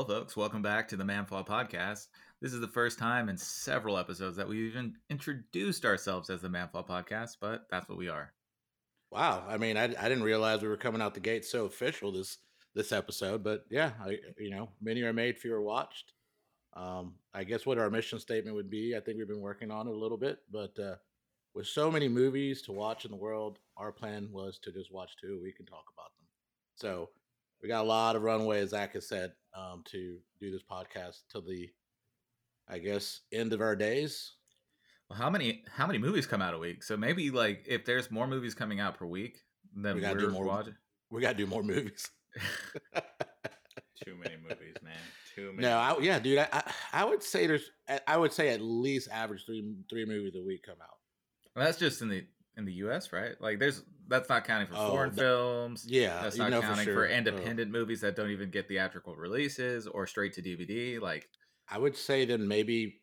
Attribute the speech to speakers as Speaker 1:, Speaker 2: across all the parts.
Speaker 1: Well, folks, welcome back to the MAMFAW Podcast. This is the first time in several episodes that we've even introduced ourselves as the MAMFAW Podcast, but that's what we are.
Speaker 2: Wow, I mean, I, I didn't realize we were coming out the gate so official this this episode, but yeah, I, you know, many are made, few are watched. Um, I guess what our mission statement would be. I think we've been working on it a little bit, but uh, with so many movies to watch in the world, our plan was to just watch two a week and talk about them. So we got a lot of runway, as Zach has said, um, to do this podcast till the, I guess, end of our days.
Speaker 1: Well, how many how many movies come out a week? So maybe like if there's more movies coming out per week, then
Speaker 2: We gotta do more.
Speaker 1: watching.
Speaker 2: We got to do more movies.
Speaker 3: Too many movies, man. Too many.
Speaker 2: No, I, yeah, dude. I, I I would say there's I- I would say at least average three three movies a week come out.
Speaker 1: Well, that's just in the in the U.S., right? Like, there's that's not counting for
Speaker 2: Oh,
Speaker 1: foreign
Speaker 2: that-
Speaker 1: films.
Speaker 2: Yeah,
Speaker 1: That's not counting for,
Speaker 2: sure. Uh,
Speaker 1: independent movies that don't even get theatrical releases or straight to DVD. Like,
Speaker 2: I would say then maybe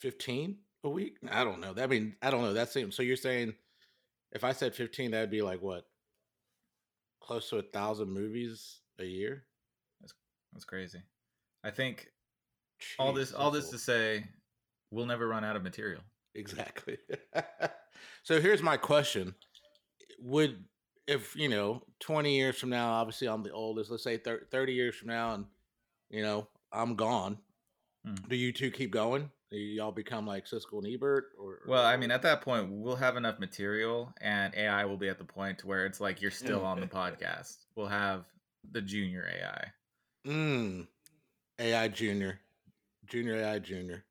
Speaker 2: fifteen a week. I don't know. I mean, I don't know. That seems so. You're saying if I said fifteen, that'd be like what? Close to a thousand movies a year.
Speaker 1: that's that's crazy. I think all this all this to say, we'll never run out of material.
Speaker 2: Exactly. so here's my question: Would if you know 20 years from now, obviously I'm the oldest. Let's say thir- 30 years from now, and you know I'm gone.
Speaker 1: Hmm.
Speaker 2: Do you two keep going? Do y'all become like Siskel and Ebert? Or
Speaker 1: Well, I mean, at that point, we'll have enough material, and AI will be at the point where it's like you're still on the podcast. We'll have the junior AI.
Speaker 2: Mm, AI Junior, Junior AI Junior.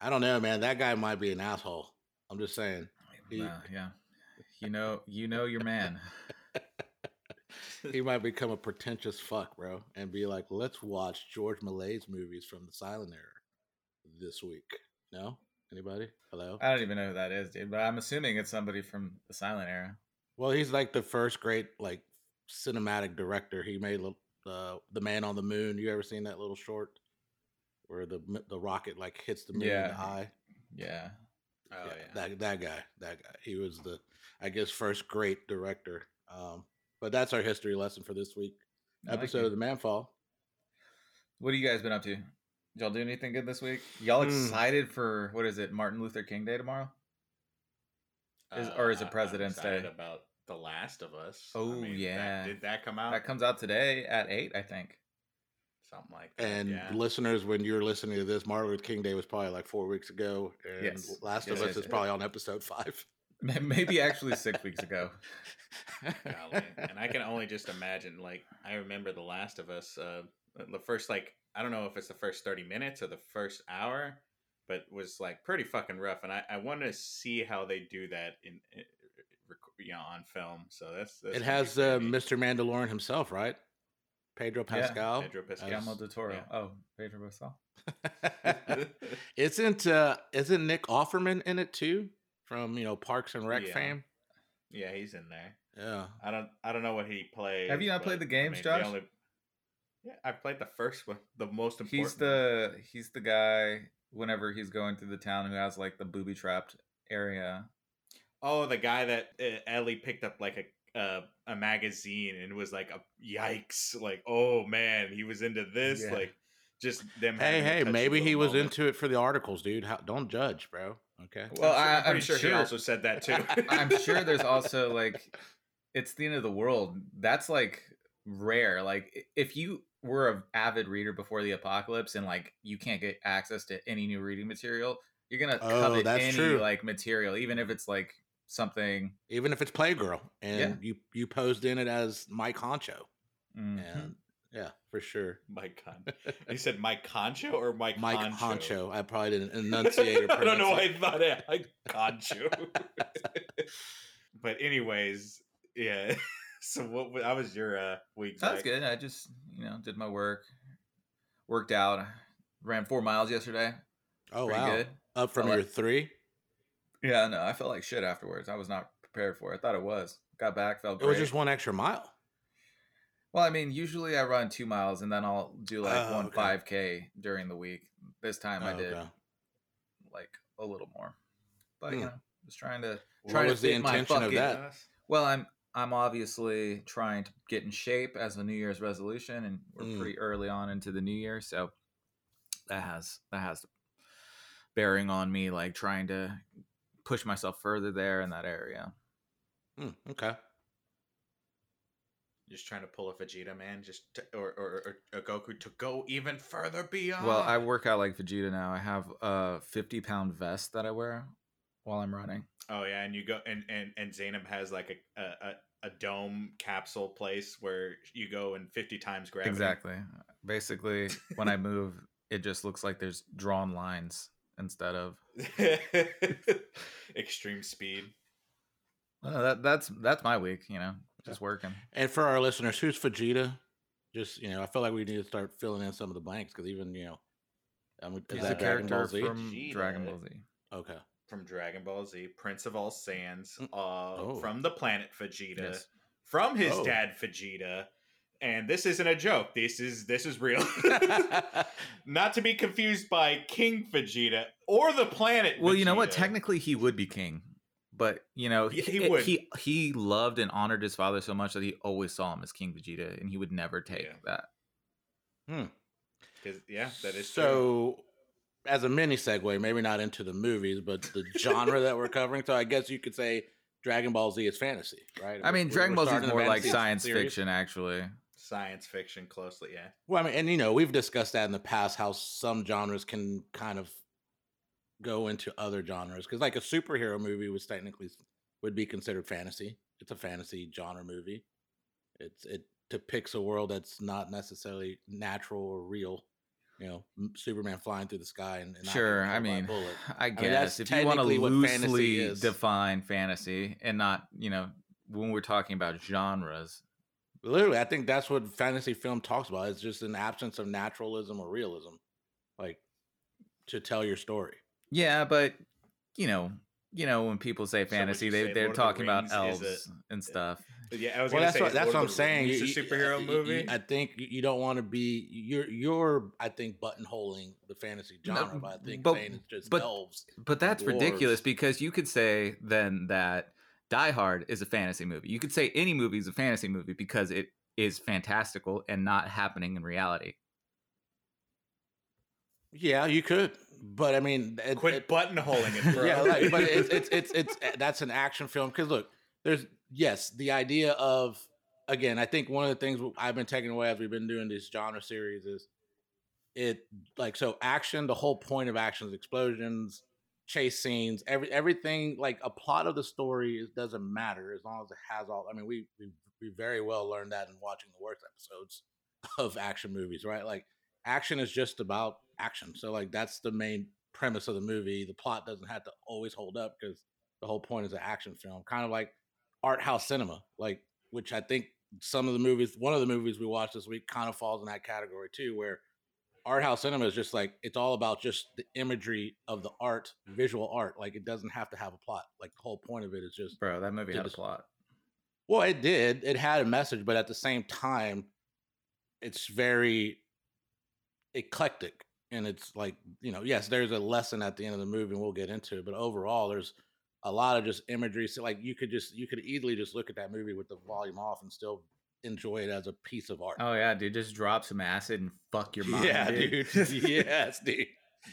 Speaker 2: I don't know, man. That guy might be an asshole. I'm just saying. He-
Speaker 1: Uh, yeah, you know, you know your man.
Speaker 2: he might become a pretentious fuck, bro, and be like, "Let's watch George Méliès's movies from the silent era this week." No, anybody? Hello.
Speaker 1: I don't even know who that is, dude, but I'm assuming it's somebody from the silent era.
Speaker 2: Well, he's like the first great like cinematic director. He made uh, the Man on the Moon. You ever seen that little short where the the rocket like hits the moon in
Speaker 1: Yeah.
Speaker 2: the eye?
Speaker 1: Yeah,
Speaker 3: Oh
Speaker 2: yeah,
Speaker 3: yeah.
Speaker 2: that that guy, that guy. He was the, I guess, first great director. Um, but that's our history lesson for this week.
Speaker 1: I
Speaker 2: Episode
Speaker 1: it.
Speaker 2: of the MAMFAW.
Speaker 1: What have you guys been up to? Did y'all do anything good this week? Y'all
Speaker 2: Hmm.
Speaker 1: excited for what is it, Martin Luther King Day tomorrow? Is- or is it
Speaker 3: Uh, I'm
Speaker 1: President's
Speaker 3: excited
Speaker 1: Day?
Speaker 3: About The Last of Us.
Speaker 1: Oh,
Speaker 3: that-
Speaker 1: yeah.
Speaker 3: did that come out?
Speaker 1: That comes out today at eight, I think.
Speaker 3: Something like that.
Speaker 2: And
Speaker 3: yeah.
Speaker 2: listeners, when you're listening to this, Martin Luther King Day was probably like four weeks ago, and
Speaker 1: Yes.
Speaker 2: Last
Speaker 1: Yes,
Speaker 2: of Us
Speaker 1: yes,
Speaker 2: is
Speaker 1: yes.
Speaker 2: probably on episode five.
Speaker 1: Maybe actually six weeks ago.
Speaker 3: Golly. and I can only just imagine. Like I remember The Last of Us. Uh, the first like I don't know if it's the first thirty minutes or the first hour, but was like pretty fucking rough. And I I want to see how they do that in, in rec- you know on film. So that's, that's
Speaker 2: it has uh,
Speaker 3: interesting to me.
Speaker 2: Mr. Mandalorian himself, right? Pedro
Speaker 1: Yeah,
Speaker 2: Pascal.
Speaker 3: Pedro Pascal.
Speaker 2: as-
Speaker 1: Guillermo del Toro.
Speaker 3: yeah.
Speaker 1: Oh, Pedro Pascal.
Speaker 2: isn't uh, isn't Nick Offerman in it too? From you know Parks and Rec
Speaker 3: Yeah.
Speaker 2: fame.
Speaker 3: yeah, he's in there.
Speaker 2: Yeah.
Speaker 3: I don't I don't know what he played.
Speaker 1: Have you not played the games,
Speaker 3: I
Speaker 1: Josh?
Speaker 3: only- yeah, I played the first one, the most important.
Speaker 1: He's the he's the guy whenever he's going through the town who has like the booby trapped area.
Speaker 3: Oh, the guy that uh, Ellie picked up like a uh, a magazine and was like a yikes, like oh man, he was into this,
Speaker 1: Yeah.
Speaker 3: like just them.
Speaker 2: Hey, hey, maybe he
Speaker 3: little
Speaker 2: was
Speaker 3: moment.
Speaker 2: into it for the articles, dude. How, don't judge, bro. Okay.
Speaker 1: Well,
Speaker 3: I'm, sure,
Speaker 1: I,
Speaker 3: I'm sure,
Speaker 1: sure
Speaker 3: he also said that too.
Speaker 1: I'm sure there's also like it's the end of the world. That's like rare. Like if you were an avid reader before the apocalypse and like you can't get access to any new reading material, you're gonna
Speaker 2: Oh,
Speaker 1: covet
Speaker 2: that's
Speaker 1: any
Speaker 2: true.
Speaker 1: like material, even if it's like something.
Speaker 2: Even if it's Playgirl and
Speaker 1: Yeah.
Speaker 2: you you posed in it as Mike Honcho,
Speaker 1: Mhm.
Speaker 2: and yeah, for sure.
Speaker 3: Mike Con. You said Mike Concho or Mike
Speaker 2: Mike
Speaker 3: Honcho?
Speaker 2: Honcho. I probably didn't enunciate. or
Speaker 3: I don't know why I thought it like Concho. but anyways, yeah. So what? wa- How was your uh, week?
Speaker 1: That's
Speaker 3: Zach?
Speaker 1: good. I just you know did my work, worked out, ran four miles yesterday.
Speaker 2: Oh
Speaker 1: Pretty
Speaker 2: wow!
Speaker 1: good.
Speaker 2: Up from
Speaker 1: Felt
Speaker 2: your
Speaker 1: like-
Speaker 2: three.
Speaker 1: Yeah, no, I felt like shit afterwards. I was not prepared for it. I thought it was. Got back, felt
Speaker 2: It
Speaker 1: great.
Speaker 2: was just one extra mile.
Speaker 1: Well, I mean, usually I run two miles and then I'll do like
Speaker 2: Oh,
Speaker 1: one
Speaker 2: okay.
Speaker 1: five k during the week. This time I
Speaker 2: Oh,
Speaker 1: did
Speaker 2: okay.
Speaker 1: like a little more, but
Speaker 2: Hmm.
Speaker 1: you know, just trying to
Speaker 2: What
Speaker 1: trying
Speaker 2: was
Speaker 1: to
Speaker 2: the
Speaker 1: fit my
Speaker 2: intention of
Speaker 1: fucking-
Speaker 2: that?
Speaker 1: Well, I'm I'm obviously trying to get in shape as a New Year's resolution, and we're
Speaker 2: Mm.
Speaker 1: pretty early on into the new year, so that has that has bearing on me, like trying to push myself further there in that area.
Speaker 2: Hmm, okay.
Speaker 3: Just trying to pull a Vegeta, man. Just to, or, or or a Goku to go even further beyond.
Speaker 1: Well, I work out like Vegeta now. I have a 50 pound vest that I wear while I'm running.
Speaker 3: Oh yeah, and you go and and and Zainab has like a a, a, a dome capsule place where you go and fifty times gravity.
Speaker 1: Exactly. Basically, when I move, it just looks like there's drawn lines instead of.
Speaker 3: Extreme speed.
Speaker 1: Uh, that that's that's my week. You know, just working.
Speaker 2: And for our listeners, who's Vegeta? Just you know, I feel like we need to start filling in some of the blanks because even you know, um, is
Speaker 1: He's
Speaker 2: that
Speaker 1: a
Speaker 2: Dragon
Speaker 1: character
Speaker 2: Ball Z?
Speaker 1: from
Speaker 3: Vegeta.
Speaker 1: Dragon Ball Z.
Speaker 2: Okay.
Speaker 3: From Dragon Ball Z, Prince of All Saiyans,
Speaker 2: Mm.
Speaker 3: uh,
Speaker 2: Oh.
Speaker 3: from the planet Vegeta,
Speaker 1: Yes.
Speaker 3: from his
Speaker 2: Oh.
Speaker 3: dad Vegeta, and this isn't a joke. This is this is real. Not to be confused by King Vegeta or the planet.
Speaker 1: Well, you know what? Technically, he would be king, but you know,
Speaker 3: Yeah, he would.
Speaker 1: He he loved and honored his father so much that he always saw him as King Vegeta, and he would never take
Speaker 3: Yeah.
Speaker 1: that.
Speaker 2: Hmm.
Speaker 3: 'Cause- yeah, that is true.
Speaker 2: So, as a mini segue, maybe not into the movies, but the genre that we're covering. So, I guess you could say Dragon Ball Z is fantasy, right?
Speaker 1: I mean,
Speaker 2: We're-
Speaker 1: Dragon
Speaker 2: we're
Speaker 1: Ball Z is more like science
Speaker 2: series.
Speaker 1: fiction, actually.
Speaker 3: Science fiction closely, yeah.
Speaker 2: Well, I mean, and you know, we've discussed that in the past how some genres can kind of go into other genres because, like, a superhero movie was technically would be considered fantasy. It's a fantasy genre movie. It's it depicts a world that's not necessarily natural or real. You know, Superman flying through the sky and, and not
Speaker 1: Sure, I
Speaker 2: killed by a
Speaker 1: mean,
Speaker 2: bullet.
Speaker 1: I
Speaker 2: mean, that's
Speaker 1: guess if you want to
Speaker 2: technically what fantasy
Speaker 1: loosely define fantasy and not, you know, when we're talking about genres,
Speaker 2: Literally, I think that's what fantasy film talks about. It's just an absence of naturalism or realism, like to tell your story.
Speaker 1: yeah, but you know, you know, when people say fantasy,
Speaker 3: you
Speaker 1: they
Speaker 3: say
Speaker 1: they're
Speaker 3: Lord of the
Speaker 1: talking about elves
Speaker 3: is
Speaker 1: and stuff.
Speaker 3: But yeah, I was
Speaker 2: Well,
Speaker 3: gonna
Speaker 2: that's
Speaker 3: say
Speaker 2: what
Speaker 3: is
Speaker 2: that's
Speaker 3: Lord
Speaker 2: what I'm saying.
Speaker 3: Rings
Speaker 2: You-
Speaker 3: a superhero
Speaker 2: you-
Speaker 3: movie.
Speaker 2: you- I think you you don't want to be you're you're I think buttonholing the fantasy
Speaker 1: No,
Speaker 2: genre, but I think
Speaker 1: but-
Speaker 2: saying it's just
Speaker 1: but-
Speaker 2: elves.
Speaker 1: But that's ridiculous because you could say then that Die Hard is a fantasy movie. You could say any movie is a fantasy movie because it is fantastical and not happening in reality.
Speaker 2: Yeah, you could, but I mean, it,
Speaker 3: Quit
Speaker 2: it-
Speaker 3: buttonholing it, bro.
Speaker 2: yeah, like, but it's it's it's it's that's an action film because look, there's yes, the idea of again, I think one of the things I've been taking away as we've been doing this genre series is it like so action. The whole point of action is explosions, chase scenes, every everything like a plot of the story is, doesn't matter as long as it has all. I mean, we we we very well learned that in watching the worst episodes of action movies, right? Like action is just about action. So like that's the main premise of the movie. The plot doesn't have to always hold up because the whole point is an action film, kind of like art house cinema, like which I think some of the movies, one of the movies we watched this week, kind of falls in that category too, where art house cinema is just like it's all about just the imagery of the art, visual art. Like it doesn't have to have a plot. Like the whole point of it is just
Speaker 1: Bro, that movie had a plot.
Speaker 2: well, it did. It had a message, but at the same time, it's very eclectic. And it's like, you know, yes, there's a lesson at the end of the movie, and we'll get into it. But overall, there's a lot of just imagery. So, like, you could just, you could easily just look at that movie with the volume off and still enjoy it as a piece of art.
Speaker 1: Oh yeah, dude, just drop some acid and fuck your mind.
Speaker 2: yeah, dude. yes, dude.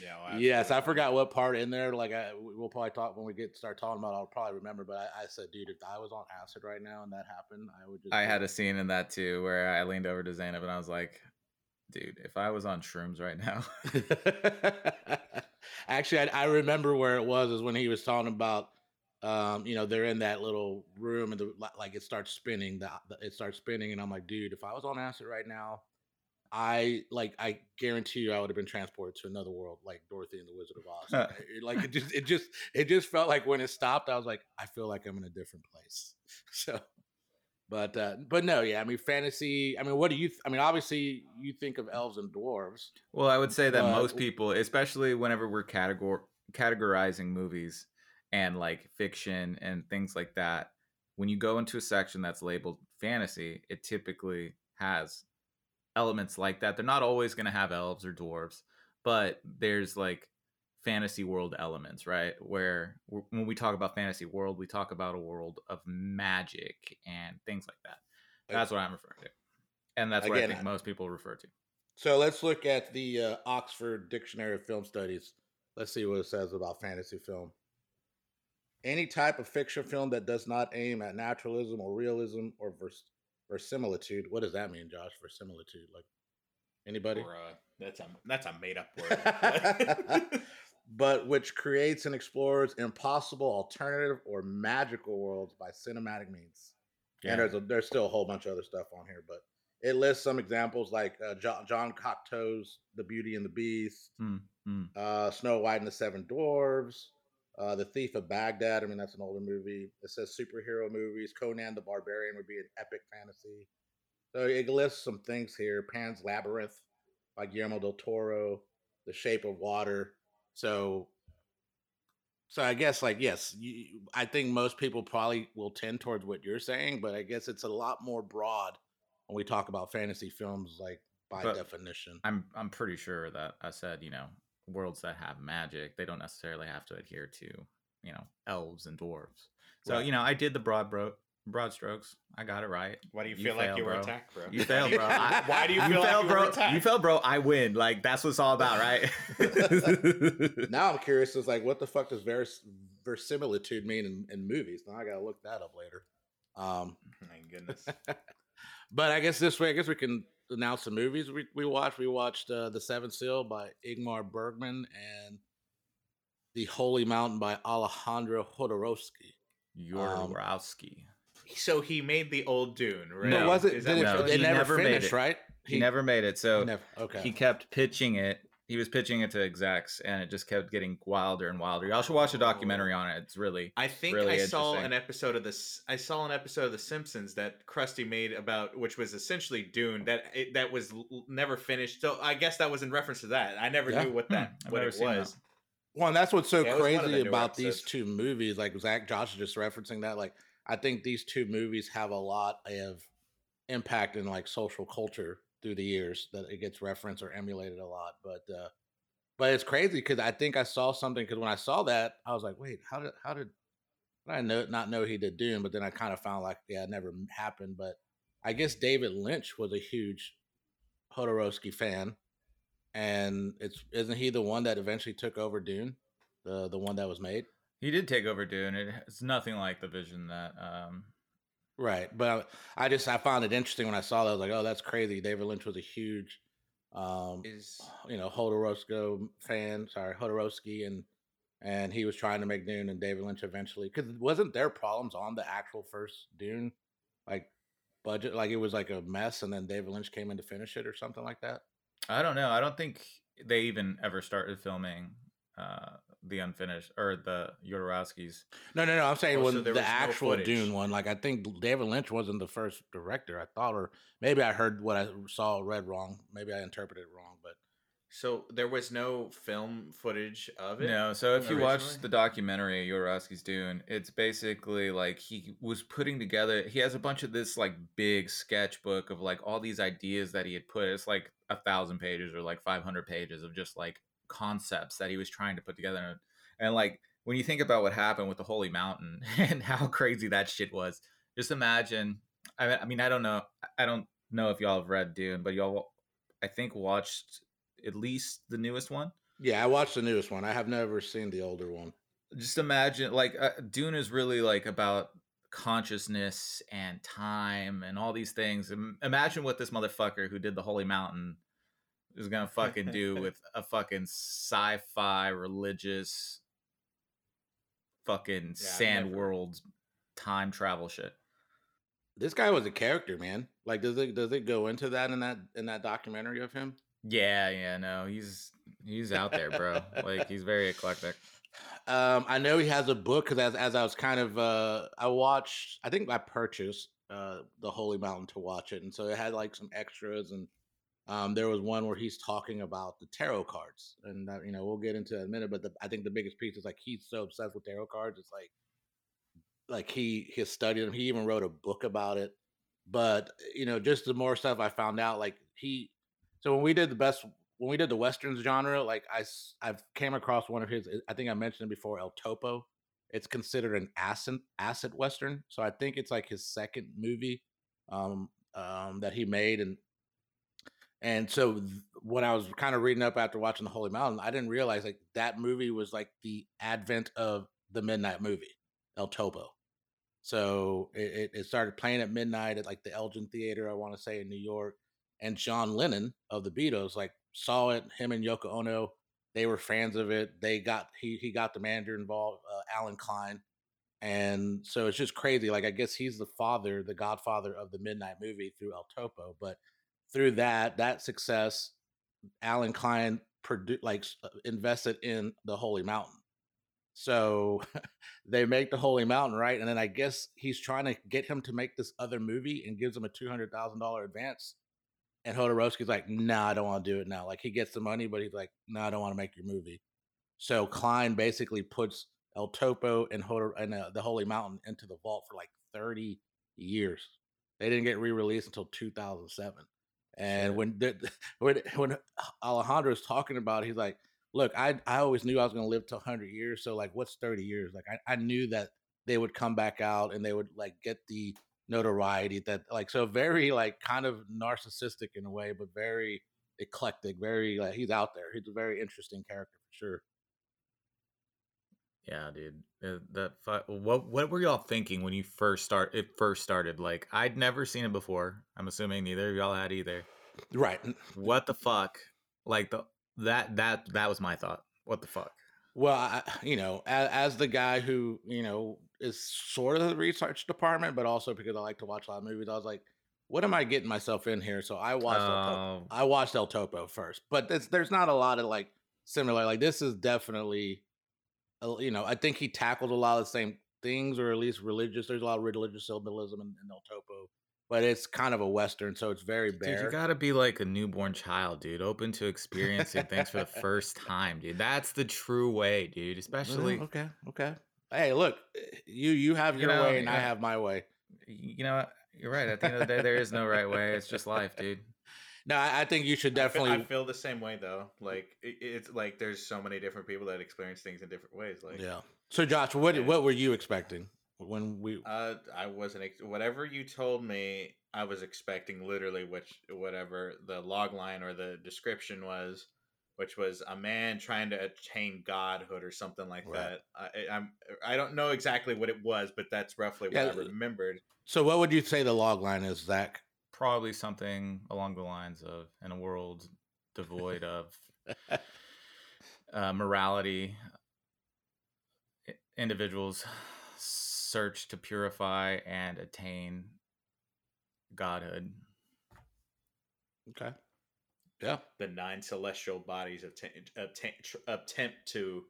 Speaker 3: Yeah, well,
Speaker 2: Yes, I forgot what part in there. Like, I, we- we'll probably talk when we get start talking about. it, I'll probably remember. But I, I said, dude, if I was on acid right now and that happened, I would just.
Speaker 1: I had a scene in that too where I leaned over to Zainab and I was like, dude, if I was on shrooms right now.
Speaker 2: Actually, I, I remember where it was is when he was talking about, um, you know, they're in that little room and the like it starts spinning. The, the- it starts spinning, and I'm like, dude, if I was on acid right now, I like I guarantee you I would have been transported to another world, like Dorothy and the Wizard of Oz. Like, it, like it just, it just, it just felt like when it stopped, I was like, I feel like I'm in a different place. So. But uh, but no, yeah. I mean, fantasy. I mean, what do you? Th- I mean, obviously, you think of elves and dwarves.
Speaker 1: Well, I would say that most people, especially whenever we're categor- categorizing movies and like fiction and things like that, when you go into a section that's labeled fantasy, it typically has elements like that. They're not always going to have elves or dwarves, but there's like fantasy world elements, right? Where when we talk about fantasy world, we talk about a world of magic and things like that. That's what I'm referring to, and that's what I think most people refer to.
Speaker 2: So let's look at the uh, Oxford Dictionary of Film Studies. Let's see what it says about fantasy film. Any type of fiction film that does not aim at naturalism or realism or vers- verisimilitude. What does that mean, Josh? Verisimilitude, like anybody?
Speaker 3: Bruh, that's a that's a made up word.
Speaker 2: but which creates and explores impossible alternative or magical worlds by cinematic means. And there's a, there's still a whole bunch of other stuff on here, but it lists some examples like uh, John, John Cocteau's The Beauty and the Beast,
Speaker 1: Hmm, hmm.
Speaker 2: uh, Snow White and the Seven Dwarves, uh, The Thief of Baghdad. I mean, that's an older movie. It says superhero movies. Conan the Barbarian would be an epic fantasy. So it lists some things here. Pan's Labyrinth by Guillermo del Toro, The Shape of Water. So, so I guess like yes, you, I think most people probably will tend towards what you're saying, but I guess it's a lot more broad when we talk about fantasy films, like by
Speaker 1: But
Speaker 2: definition.
Speaker 1: I'm I'm pretty sure that I said you know worlds that have magic, they don't necessarily have to adhere to you know elves and dwarves. So
Speaker 2: Right.
Speaker 1: you know I did the broad bro broad strokes. I got it right.
Speaker 3: Why do you
Speaker 1: You
Speaker 3: feel like
Speaker 1: failed,
Speaker 3: you were attacked, bro?
Speaker 1: You failed, bro. I-
Speaker 3: Why do you feel
Speaker 1: you
Speaker 3: like
Speaker 1: failed,
Speaker 3: you were
Speaker 1: bro?
Speaker 3: attacked?
Speaker 1: You failed, bro. I win. Like that's what it's all about, right?
Speaker 2: now I'm curious. It's like, what the fuck does vers- verisimilitude mean in, in movies? Now I gotta look that up later. Um,
Speaker 3: My goodness.
Speaker 2: But I guess this way, I guess we can announce the movies we, we watched. We watched uh, The Seventh Seal by Ingmar Bergman and The Holy Mountain by Alejandro Jodorowsky. Um,
Speaker 3: So he made the old Dune, right?
Speaker 1: No,
Speaker 2: was it?
Speaker 3: Is that
Speaker 2: Did it,
Speaker 1: No,
Speaker 2: it
Speaker 1: he
Speaker 2: never,
Speaker 1: never made
Speaker 2: finished,
Speaker 1: it.
Speaker 2: right?
Speaker 1: he, never made it. So
Speaker 2: never. Okay.
Speaker 1: he kept pitching it. He was pitching it to execs, and it just kept getting wilder and wilder. Y'all should watch a documentary on it. It's really
Speaker 3: I think
Speaker 1: really
Speaker 3: I saw an episode of this. I saw an episode of The Simpsons that Krusty made about, which was essentially Dune. That it, that was l- l- never finished. So I guess that was in reference to that. I never
Speaker 2: Yeah.
Speaker 3: knew what
Speaker 1: Hmm,
Speaker 3: that
Speaker 1: I've
Speaker 3: what it
Speaker 1: seen that.
Speaker 3: was.
Speaker 2: Well, and that's what's so
Speaker 3: Yeah, it was one of the
Speaker 2: crazy
Speaker 3: newer
Speaker 2: about these two movies. Like Zach, Josh is just referencing that. Like, I think these two movies have a lot of impact in like social culture through the years that it gets referenced or emulated a lot. But, uh but it's crazy because I think I saw something. Because when I saw that, I was like, wait, how did how did, did I know not know he did Dune? But then I kind of found like, yeah, it never happened. But I guess David Lynch was a huge Jodorowsky fan, and it's isn't he the one that eventually took over Dune, the the one that was made?
Speaker 1: he did take over Dune. It's nothing like the vision that um
Speaker 2: Right, but I, just I found it interesting when I saw that. I was like, oh, that's crazy. David Lynch was a huge, um,
Speaker 3: Is
Speaker 2: you know, Jodorowsky fan. Sorry, Jodorowsky, and and he was trying to make Dune, and David Lynch eventually because wasn't there problems on the actual first Dune, like budget, like it was like a mess, and then David Lynch came in to finish it or something like that.
Speaker 1: I don't know. I don't think they even ever started filming uh the unfinished or the Jodorowskis.
Speaker 2: No, no, no. I'm saying
Speaker 3: Oh,
Speaker 2: when
Speaker 3: so
Speaker 2: the
Speaker 3: was no
Speaker 2: actual
Speaker 3: footage.
Speaker 2: Dune one, like I think David Lynch wasn't the first director. I thought, or maybe I heard what I saw read wrong. Maybe I interpreted it wrong, but
Speaker 3: so there was no film footage of it.
Speaker 1: No, so if you watch the documentary Jodorowsky's Dune, it's basically like he was putting together. He has a bunch of this like big sketchbook of like all these ideas that he had put. It's like a thousand pages or like five hundred pages of just like concepts that he was trying to put together. And, and like when you think about what happened with the Holy Mountain and how crazy that shit was, just imagine. I mean, I mean, I don't know. I don't know if y'all have read Dune, but y'all, I think, watched at least the newest one.
Speaker 2: yeah, I watched the newest one. I have never seen the older one.
Speaker 1: just imagine like uh, dune is really like about consciousness and time and all these things Im- imagine what this motherfucker who did the holy mountain is gonna fucking do with a fucking sci-fi religious fucking
Speaker 3: I've
Speaker 1: sand
Speaker 3: never-
Speaker 1: world time travel shit
Speaker 2: This guy was a character, man. Like, does it does it go into that in that in that documentary of him?
Speaker 1: yeah yeah no he's he's out there bro like he's very eclectic
Speaker 2: Um, I know he has a book because as as I was kind of uh, I watched. I think I purchased uh the Holy Mountain to watch it, and so it had like some extras and. Um, there was one where he's talking about the tarot cards, and that, you know we'll get into it in a minute. But the, I think the biggest piece is like he's so obsessed with tarot cards. It's like, like he he studied them. He even wrote a book about it. But you know, just the more stuff I found out, like he. So when we did the best when we did the westerns genre, like I I've came across one of his. I think I mentioned it before. El Topo. It's considered an acid acid western, so I think it's like his second movie um, um, that he made, and and so th- when I was kind of reading up after watching the Holy Mountain, I didn't realize like that movie was like the advent of the midnight movie, El Topo. So it, it started playing at midnight at like the Elgin Theater, I want to say in New York. And John Lennon of the Beatles like saw it. Him and Yoko Ono, they were fans of it. They got he he got the manager involved, uh, Allen Klein, and so it's just crazy. Like I guess he's the father, the godfather of the midnight movie through El Topo. But through that that success, Allen Klein produ- like uh, invested in the Holy Mountain. So they make the Holy Mountain, right? And then I guess he's trying to get him to make this other movie and gives him a two hundred thousand dollar advance. And Jodorowsky's like, "Nah, I don't want to do it now." Like he gets the money, but he's like, "Nah, I don't want to make your movie." So Klein basically puts El Topo and, Hodor- and uh, the Holy Mountain into the vault for like thirty years. They didn't get re-released until two thousand seven. And when the, when when Alejandro's talking about, it, he's like, "Look, I I always knew I was going to live to 100 years. So like, what's 30 years? Like, I, I knew that they would come back out and they would like get the notoriety that like so very like kind of narcissistic in a way, but very eclectic. Very like he's out there. He's a very interesting character for sure.
Speaker 1: Yeah, dude. Uh, that what what were y'all thinking when you first start it first started? Like I'd never seen it before. I'm assuming neither of y'all had either.
Speaker 2: Right.
Speaker 1: What the fuck? Like the that that that was my thought. What the fuck?
Speaker 2: Well, I, you know, as, as the guy who you know is sort of the research department, but also because I like to watch a lot of movies, I was like, "What am I getting myself in here?" So I watched. El Topo.
Speaker 1: Oh.
Speaker 2: I watched El Topo first, but there's, there's not a lot of like similar. Like this is definitely, you know, I think he tackled a lot of the same things, or at least religious. There's a lot of religious symbolism in, in El Topo, but it's kind of a western, so it's very bare.
Speaker 1: Dude, you gotta be like a newborn child, dude. Open to experiencing things for the first time, dude. That's the true way, dude. Especially,
Speaker 2: okay, okay. Hey, look, eh, you you have
Speaker 1: You
Speaker 2: your
Speaker 1: know,
Speaker 2: way, and I have my way.
Speaker 1: you know, you're right. At the end of the day, there is no right way. It's just life, dude.
Speaker 2: No, I, I think you should
Speaker 3: I feel-
Speaker 2: definitely.
Speaker 3: I feel the same way though. Like it, it's like there's so many different people that experience things in different ways. Like
Speaker 2: yeah. So, Josh, what what were you expecting when we?
Speaker 3: Uh, I wasn't. Ex- whatever you told me, I was expecting literally which whatever the log line or the description was, which was a man trying to attain godhood or something like
Speaker 2: Right.
Speaker 3: that. I, I'm. I don't know exactly what it was, but that's roughly what
Speaker 2: Yeah,
Speaker 3: I remembered.
Speaker 2: So, what would you say the log line is, Zach?
Speaker 1: Probably something along the lines of in a world devoid of uh, morality, individuals search to purify and attain godhood.
Speaker 2: Okay. Yeah.
Speaker 3: The nine celestial bodies obtain, obtain, tr- attempt to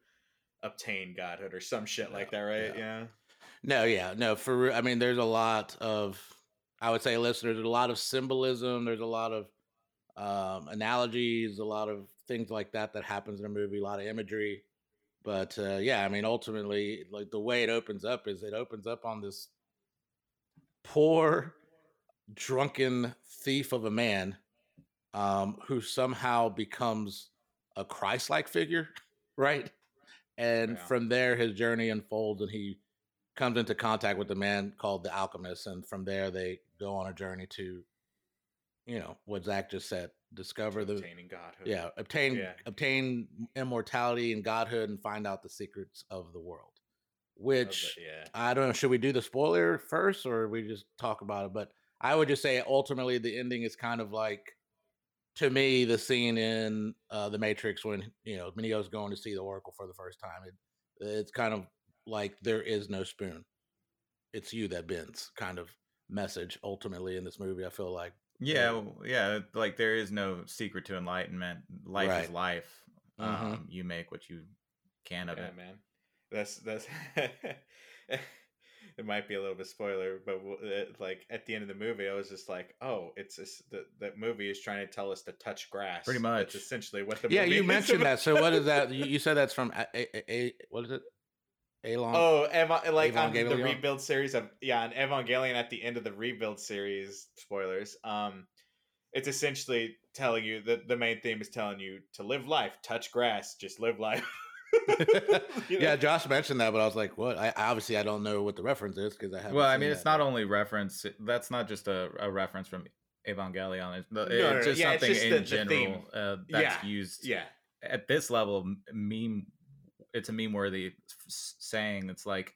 Speaker 3: obtain godhood or some shit like that, right?
Speaker 2: yeah.
Speaker 3: Yeah.
Speaker 2: No, yeah, no. For re- I mean, there's a lot of, I would say, listeners. There's a lot of symbolism. There's a lot of um, analogies, a lot of things like that that happens in a movie. A lot of imagery. But uh, yeah, I mean, ultimately, like the way it opens up is it opens up on this poor, drunken thief of a man um, who somehow becomes a Christ-like figure, right? And
Speaker 3: Yeah.
Speaker 2: from there, his journey unfolds, and he comes into contact with a man called the alchemist, and from there, they go on a journey to, you know, what Zach just said, discover the
Speaker 3: Obtaining godhood.
Speaker 2: yeah obtain
Speaker 3: Yeah.
Speaker 2: obtain immortality and godhood and find out the secrets of the world
Speaker 3: Of the-
Speaker 2: which
Speaker 3: yeah.
Speaker 2: i don't know should we do the spoiler first or we just talk about it but i would just say ultimately the ending is kind of like to me the scene in uh, the matrix when you know Neo's going to see the oracle for the first time it, it's kind of like there is no spoon it's you that bends kind of message ultimately in this movie i feel like
Speaker 1: Yeah, w- yeah. Like there is no secret to enlightenment. Life is
Speaker 2: Right.
Speaker 1: life.
Speaker 2: Mhm.
Speaker 1: Um, you make what you can of
Speaker 3: Yeah,
Speaker 1: it.
Speaker 3: man. That's that's. it might be a little bit spoiler, but w- uh, like at the end of the movie, I was just like, "Oh, it's just, that that movie is trying to tell us to touch grass."
Speaker 1: Pretty
Speaker 3: That's
Speaker 1: much.
Speaker 3: essentially what the
Speaker 2: yeah
Speaker 3: movie
Speaker 2: you
Speaker 3: is
Speaker 2: mentioned
Speaker 3: about.
Speaker 2: that so what is that you, you said that's from a, a, a, what is it Alon?
Speaker 3: Oh, Eva- like on the rebuild series of yeah, on Evangelion at the end of the rebuild series. Spoilers. Um, it's essentially telling you that the main theme is telling you to live life, touch grass, just live life.
Speaker 2: You Yeah, Josh mentioned that, but I was like, "What?" I obviously I don't know what the reference is because I haven't.
Speaker 1: Well, I mean, it's
Speaker 2: that.
Speaker 1: not only reference. That's not just a, a reference from Evangelion. It's,
Speaker 3: no,
Speaker 1: it's
Speaker 3: no,
Speaker 1: just
Speaker 3: yeah, it's
Speaker 1: something
Speaker 3: just
Speaker 1: in
Speaker 3: the- the
Speaker 1: general
Speaker 3: theme.
Speaker 1: uh, that's
Speaker 3: Yeah,
Speaker 1: used
Speaker 3: yeah,
Speaker 1: at this level. Meme. It's a meme worthy saying. It's like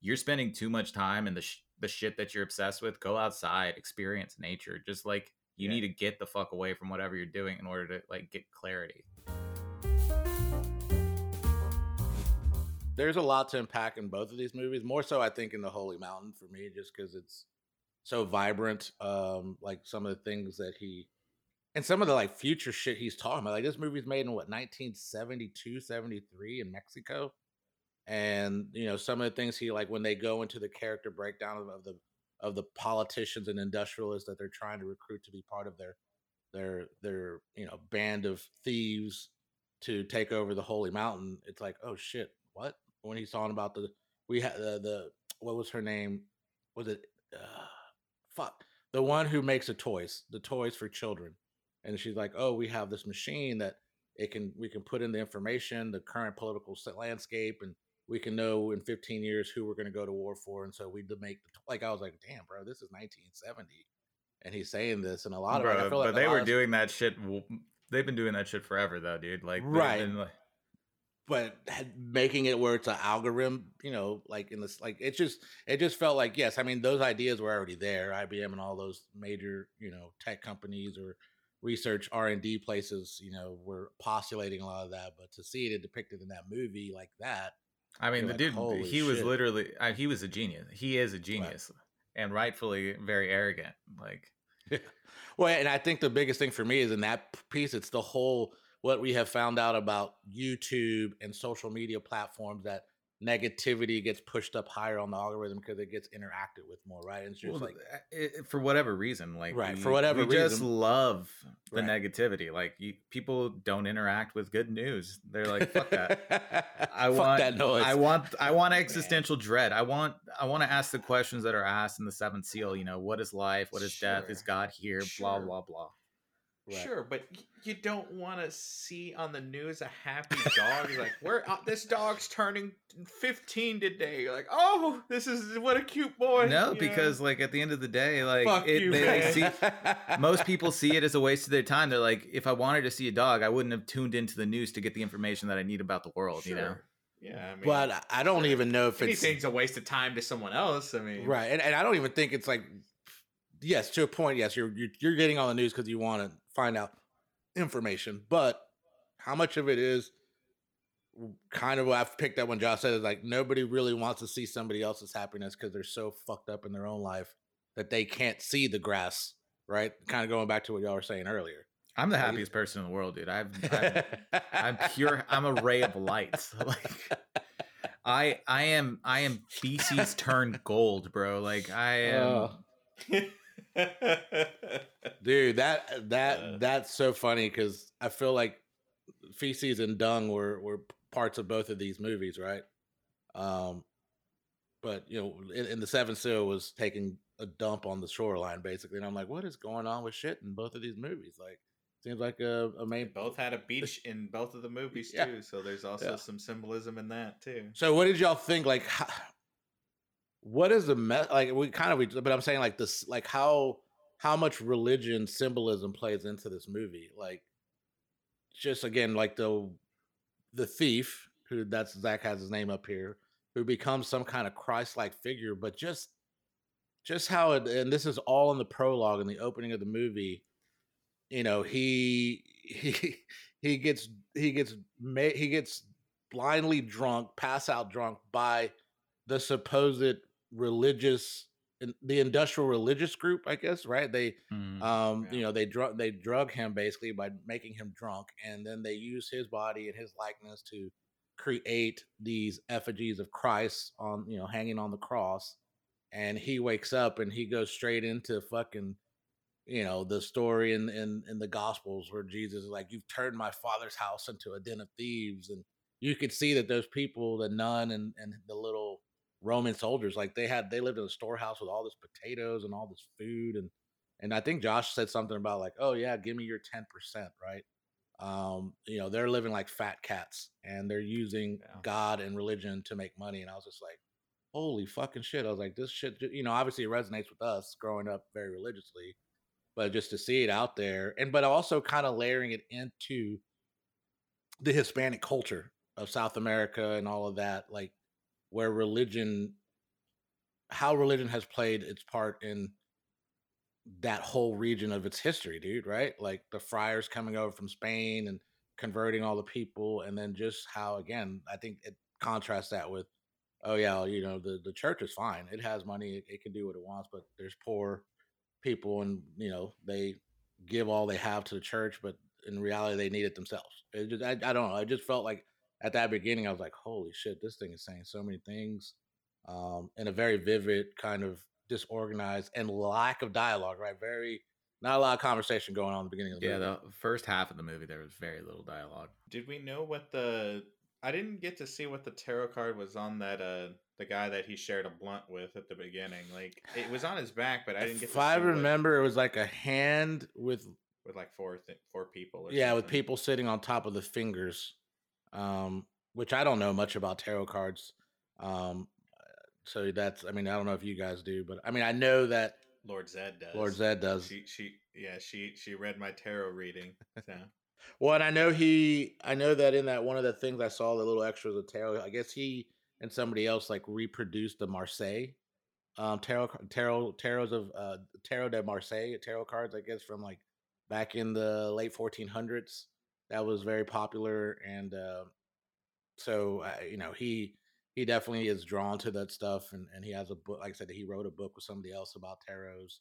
Speaker 1: you're spending too much time in the sh- the shit that you're obsessed with. Go outside, experience nature. Just like you
Speaker 3: Yeah.
Speaker 1: need to get the fuck away from whatever you're doing in order to like get clarity.
Speaker 2: There's a lot to unpack in both of these movies. More so, I think, in the Holy Mountain for me, just because it's so vibrant. Um, like some of the things that he and some of the like future shit he's talking about. Like this movie's made in what 1972, 73 in Mexico. And you know, some of the things he like when they go into the character breakdown of, of the of the politicians and industrialists that they're trying to recruit to be part of their their their you know band of thieves to take over the holy mountain it's like oh shit what when he's talking about the we had the, the what was her name was it uh, fuck the one who makes the toys the toys for children and she's like oh we have this machine that it can we can put in the information the current political landscape and we can know in 15 years who we're going to go to war for and so we make like i was like damn bro this is 1970 and he's saying this and a lot of it,
Speaker 1: Bro,
Speaker 2: feel like
Speaker 1: but
Speaker 2: a
Speaker 1: they were
Speaker 2: of-
Speaker 1: doing that shit. They've been doing that shit forever, though, dude. Like,
Speaker 2: Right.
Speaker 1: like-
Speaker 2: but making it where it's an algorithm, you know, like in this, like it just, it just felt like yes. I mean, those ideas were already there. IBM and all those major, you know, tech companies or research R and D places, you know, were postulating a lot of that. But to see it depicted in that movie like that,
Speaker 1: I mean, the
Speaker 2: like,
Speaker 1: dude,
Speaker 2: "Holy
Speaker 1: he was literally, uh, he was a genius. He is a genius, and rightfully very arrogant. Like,
Speaker 2: Well, and I think the biggest thing for me is in that piece, it's the whole what we have found out about YouTube and social media platforms that negativity gets pushed up higher on the algorithm because it gets interacted with more, right? And it's just
Speaker 1: well,
Speaker 2: like
Speaker 1: uh, it, for whatever reason, like,
Speaker 2: Right,
Speaker 1: we-
Speaker 2: for whatever
Speaker 1: we just love the
Speaker 2: Right.
Speaker 1: negativity. Like, you, people don't interact with good news. They're like, fuck that. I
Speaker 2: Fuck
Speaker 1: want
Speaker 2: that noise.
Speaker 1: I want I want existential dread. I want I want to ask the questions that are asked in the seventh seal. You know, what is life? What is death? Is God here? Blah blah blah.
Speaker 2: Right.
Speaker 3: Sure, but you don't want to see on the news a happy dog. Like, where uh, this dog's turning 15 today. You're like, oh, this is what a cute boy.
Speaker 1: No,
Speaker 3: you know?
Speaker 1: because like at the end of the day, like it,
Speaker 3: you,
Speaker 1: they, they see most people see it as a waste of their time. They're like, if I wanted to see a dog, I wouldn't have tuned into the news to get the information that I need about the world. You know,
Speaker 3: Yeah, I mean,
Speaker 2: but I- I don't
Speaker 3: sure.
Speaker 2: even know if it's
Speaker 3: anything's a waste of time to someone else. I mean,
Speaker 2: right, and, and I don't even think it's like yes, to a point, yes, you're you're, you're getting on the news because you want to find out information, but how much of it is kind of what I've picked up when Josh said is like nobody really wants to see somebody else's happiness because they're so fucked up in their own life that they can't see the grass, right? Kind of going back to what y'all were saying earlier.
Speaker 1: I'm the happiest person in the world, dude. I've, I'm, I'm pure. I'm a ray of light. Like I, I am, I am feces turned gold, bro. Like I am.
Speaker 2: Oh. Dude, that that
Speaker 3: Uh.
Speaker 2: that's so funny because I feel like feces and dung were were parts of both of these movies, right? Um, but you know, in, in the Seven Seal was taking a dump on the shoreline, basically, and I'm like, what is going on with shit in both of these movies? Like, seems like a, a
Speaker 3: They
Speaker 2: main.
Speaker 3: both had a beach in both of the movies
Speaker 2: Yeah.
Speaker 3: too, so there's also
Speaker 2: Yeah.
Speaker 3: some symbolism in that too.
Speaker 2: So, what did y'all think? Like, how, what is the me- like? We kind of, we, but I'm saying like this, like how how much religion symbolism plays into this movie? Like, just again, like the the thief who that's Zach has his name up here, who becomes some kind of Christ-like figure, but just just how it, and this is all in the prologue in the opening of the movie. You know, he he he gets he gets he gets blindly drunk, pass out drunk by the supposed religious, the industrial religious group, I guess, right? They,
Speaker 1: mm,
Speaker 2: um,
Speaker 3: Yeah.
Speaker 2: you know, they drug they drug him basically by making him drunk, and then they use his body and his likeness to create these effigies of Christ on, you know, hanging on the cross. And he wakes up and he goes straight into fucking you know the story in in in the gospels where jesus is like you've turned my father's house into a den of thieves and you could see that those people the nun and and the little roman soldiers like they had they lived in a storehouse with all this potatoes and all this food and And I think Josh said something about like, oh yeah, give me your ten percent, right? Um, you know, they're living like fat cats and they're using
Speaker 1: Yeah.
Speaker 2: God and religion to make money. And I was just like, holy fucking shit. I was like, this shit, you know, obviously it resonates with us growing up very religiously, but just to see it out there and, but also kind of layering it into the Hispanic culture of South America and all of that, like where religion, how religion has played its part in that whole region of its history, dude, right? Like the friars coming over from Spain and converting all the people, and then just how again, I think it contrasts that with, oh yeah, you know, the the church is fine, it has money, it, it can do what it wants, but there's poor people, and you know they give all they have to the church, but in reality they need it themselves. It just, I, I don't know, I just felt like at that beginning I was like, holy shit, this thing is saying so many things, um, in a very vivid kind of disorganized and lack of dialogue, right? Very not a lot of conversation going on in the beginning of the
Speaker 1: Yeah,
Speaker 2: movie.
Speaker 1: the first half of the movie there was very little dialogue.
Speaker 3: Did we know what the? I didn't get to see what the tarot card was on that. Uh, the guy that he shared a blunt with at the beginning. Like it was on his back, but I didn't get.
Speaker 2: if
Speaker 3: to
Speaker 2: I
Speaker 3: see what-
Speaker 2: remember, it was like a hand with
Speaker 3: with like four th- four people. Or
Speaker 2: yeah, with people sitting on top of the fingers, um, which I don't know much about tarot cards. Um, so that's I mean I don't know if you guys do, but I mean I know that
Speaker 3: Lord Zed does.
Speaker 2: Lord Zed does.
Speaker 3: She she yeah she she read my tarot reading. So.
Speaker 2: Well, and I know he, I know that in that one of the things I saw the little extras of tarot. I guess he and somebody else like reproduced the Marseille um, tarot, tarot, tarots of uh, tarot de Marseille tarot cards. I guess from like back in the late 1400s. That was very popular, and uh, so uh, you know he he definitely is drawn to that stuff, and and he has a book. Like I said, he wrote a book with somebody else about tarots,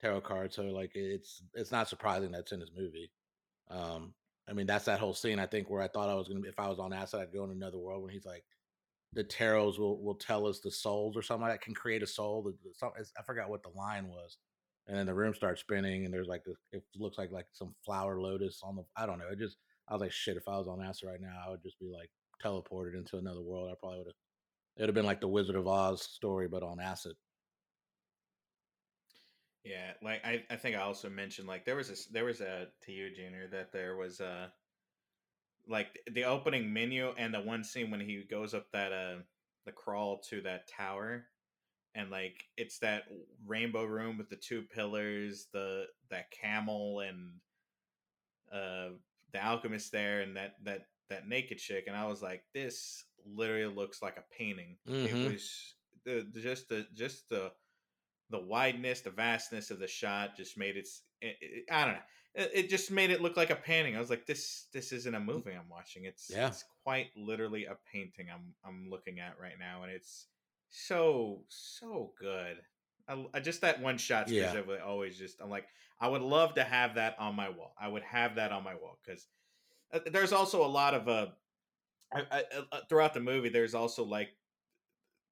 Speaker 2: tarot cards. So like it's it's not surprising that's in his movie. Um, I mean, that's that whole scene. I think where I thought I was gonna, if I was on acid, I'd go in another world. When he's like, the tarots will will tell us the souls or something like that can create a soul. The, the, I forgot what the line was. And then the room starts spinning, and there's like this. It looks like like some flower lotus on the. I don't know. It just. I was like, shit. If I was on acid right now, I would just be like teleported into another world. I probably would have. It would have been like the Wizard of Oz story, but on acid.
Speaker 3: Yeah, like I, I think I also mentioned like there was a there was a to you Junior that there was a like the opening menu and the one scene when he goes up that uh the crawl to that tower and like it's that rainbow room with the two pillars the that camel and uh the alchemist there and that that that naked chick and I was like this literally looks like a painting
Speaker 2: Mhm.
Speaker 3: it was the the- just the just the the wideness, the vastness of the shot just made it. it- it- I don't know. It, it just made it look like a painting. I was like, this this isn't a movie I'm watching. It's
Speaker 2: Yeah.
Speaker 3: it's quite literally a painting I'm I'm looking at right now, and it's so so good. I, I just that one shot
Speaker 2: Yeah.
Speaker 3: specifically always just I'm like I would love to have that on my wall. I would have that on my wall because there's also a lot of uh, I, I, uh, throughout the movie. There's also like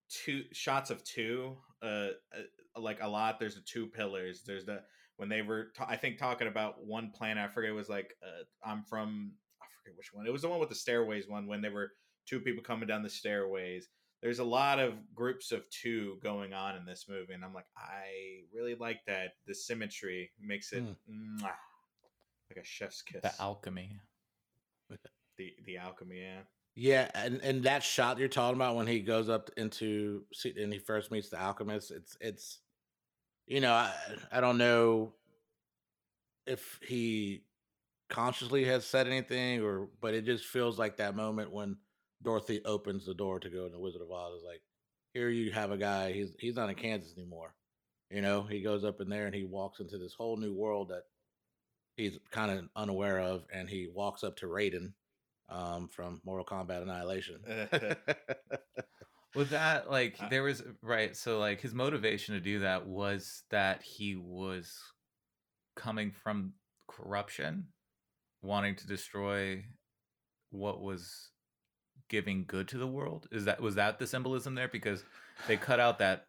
Speaker 3: two shots of two uh, uh like a lot there's the two pillars there's the when they were ta- i think talking about one planet i forget it was like uh, i'm from i forget which one it was the one with the stairways one when they were two people coming down the stairways there's a lot of groups of two going on in this movie and i'm like i really like that the symmetry makes it mm. mwah, like a chef's kiss.
Speaker 1: The alchemy.
Speaker 3: the, the alchemy yeah.
Speaker 2: Yeah, and and that shot you're talking about when he goes up into and he first meets the alchemist, it's it's you know, I I don't know if he consciously has said anything or but it just feels like that moment when Dorothy opens the door to go in the Wizard of Oz is like here you have a guy he's he's not in Kansas anymore. You know, he goes up in there and he walks into this whole new world that he's kind of unaware of and he walks up to Raiden um, from Mortal Kombat Annihilation.
Speaker 1: With that, like
Speaker 3: Uh,
Speaker 1: there was right, so like his motivation to do that was that he was coming from corruption, wanting to destroy what was giving good to the world. Is that was that the symbolism there? Because they cut out that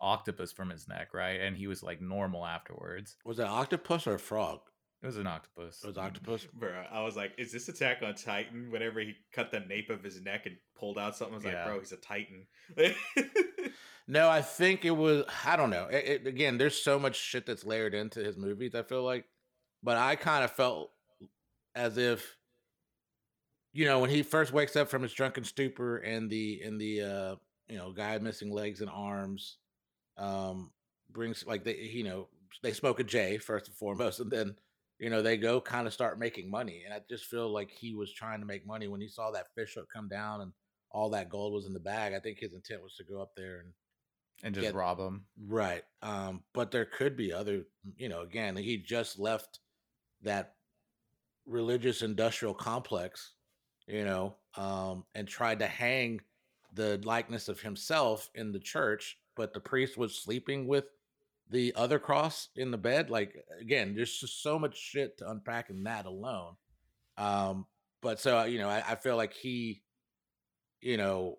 Speaker 1: octopus from his neck, right? And he was like normal afterwards.
Speaker 2: Was it octopus or a frog?
Speaker 1: It was an octopus.
Speaker 2: It was octopus.
Speaker 3: Bro, I was like, is this Attack on Titan? Whenever he cut the nape of his neck and pulled out something, I was
Speaker 1: Yeah.
Speaker 3: like, bro, he's a Titan.
Speaker 2: No, I think it was. I don't know. It, it- again, there's so much shit that's layered into his movies. I feel like, but I kind of felt as if, you know, when he first wakes up from his drunken stupor and the and the uh, you know guy missing legs and arms, um, brings like they you know they smoke a J first and foremost, and then you know they go kind of start making money, and I just feel like he was trying to make money when he saw that fish hook come down and all that gold was in the bag. I think his intent was to go up there and
Speaker 1: and just
Speaker 2: Get-
Speaker 1: rob him.
Speaker 2: Right. Um, but there could be other, you know, again, he just left that religious industrial complex, you know, um, and tried to hang the likeness of himself in the church, but the priest was sleeping with the other cross in the bed. Like again, there's just so much shit to unpack in that alone. Um, but so you know, I, I feel like he, you know,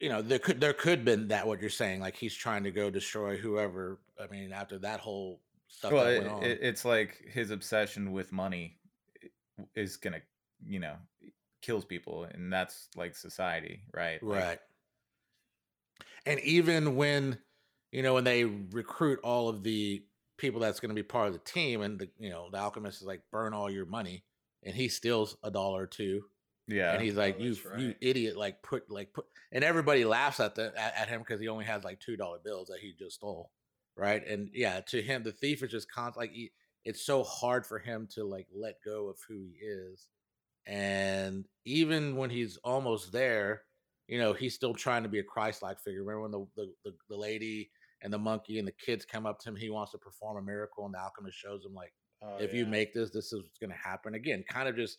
Speaker 2: you know, there could there could been that what you're saying, like he's trying to go destroy whoever. I mean, after that whole stuff
Speaker 1: well,
Speaker 2: that
Speaker 1: it,
Speaker 2: on,
Speaker 1: it's like his obsession with money is gonna, you know, kills people, and that's like society, right? Like,
Speaker 2: right? And even when you know when they recruit all of the people that's going to be part of the team, and the you know the alchemist is like burn all your money, and he steals a dollar or two,
Speaker 1: yeah.
Speaker 2: and he's like,
Speaker 3: Oh,
Speaker 2: "You
Speaker 3: that's
Speaker 2: you idiot!" Like put like put, and everybody laughs at the at, at him because he only has like two dollar bills that he just stole, right? And yeah, to him, the thief is just con like he, it's so hard for him to like let go of who he is, and even when he's almost there, you know, he's still trying to be a Christ-like figure. Remember when the the, the, the lady and the monkey and the kids come up to him, he wants to perform a miracle, and the alchemist shows him like
Speaker 3: Oh,
Speaker 2: if you make this, this is what's going to happen. Again, kind of just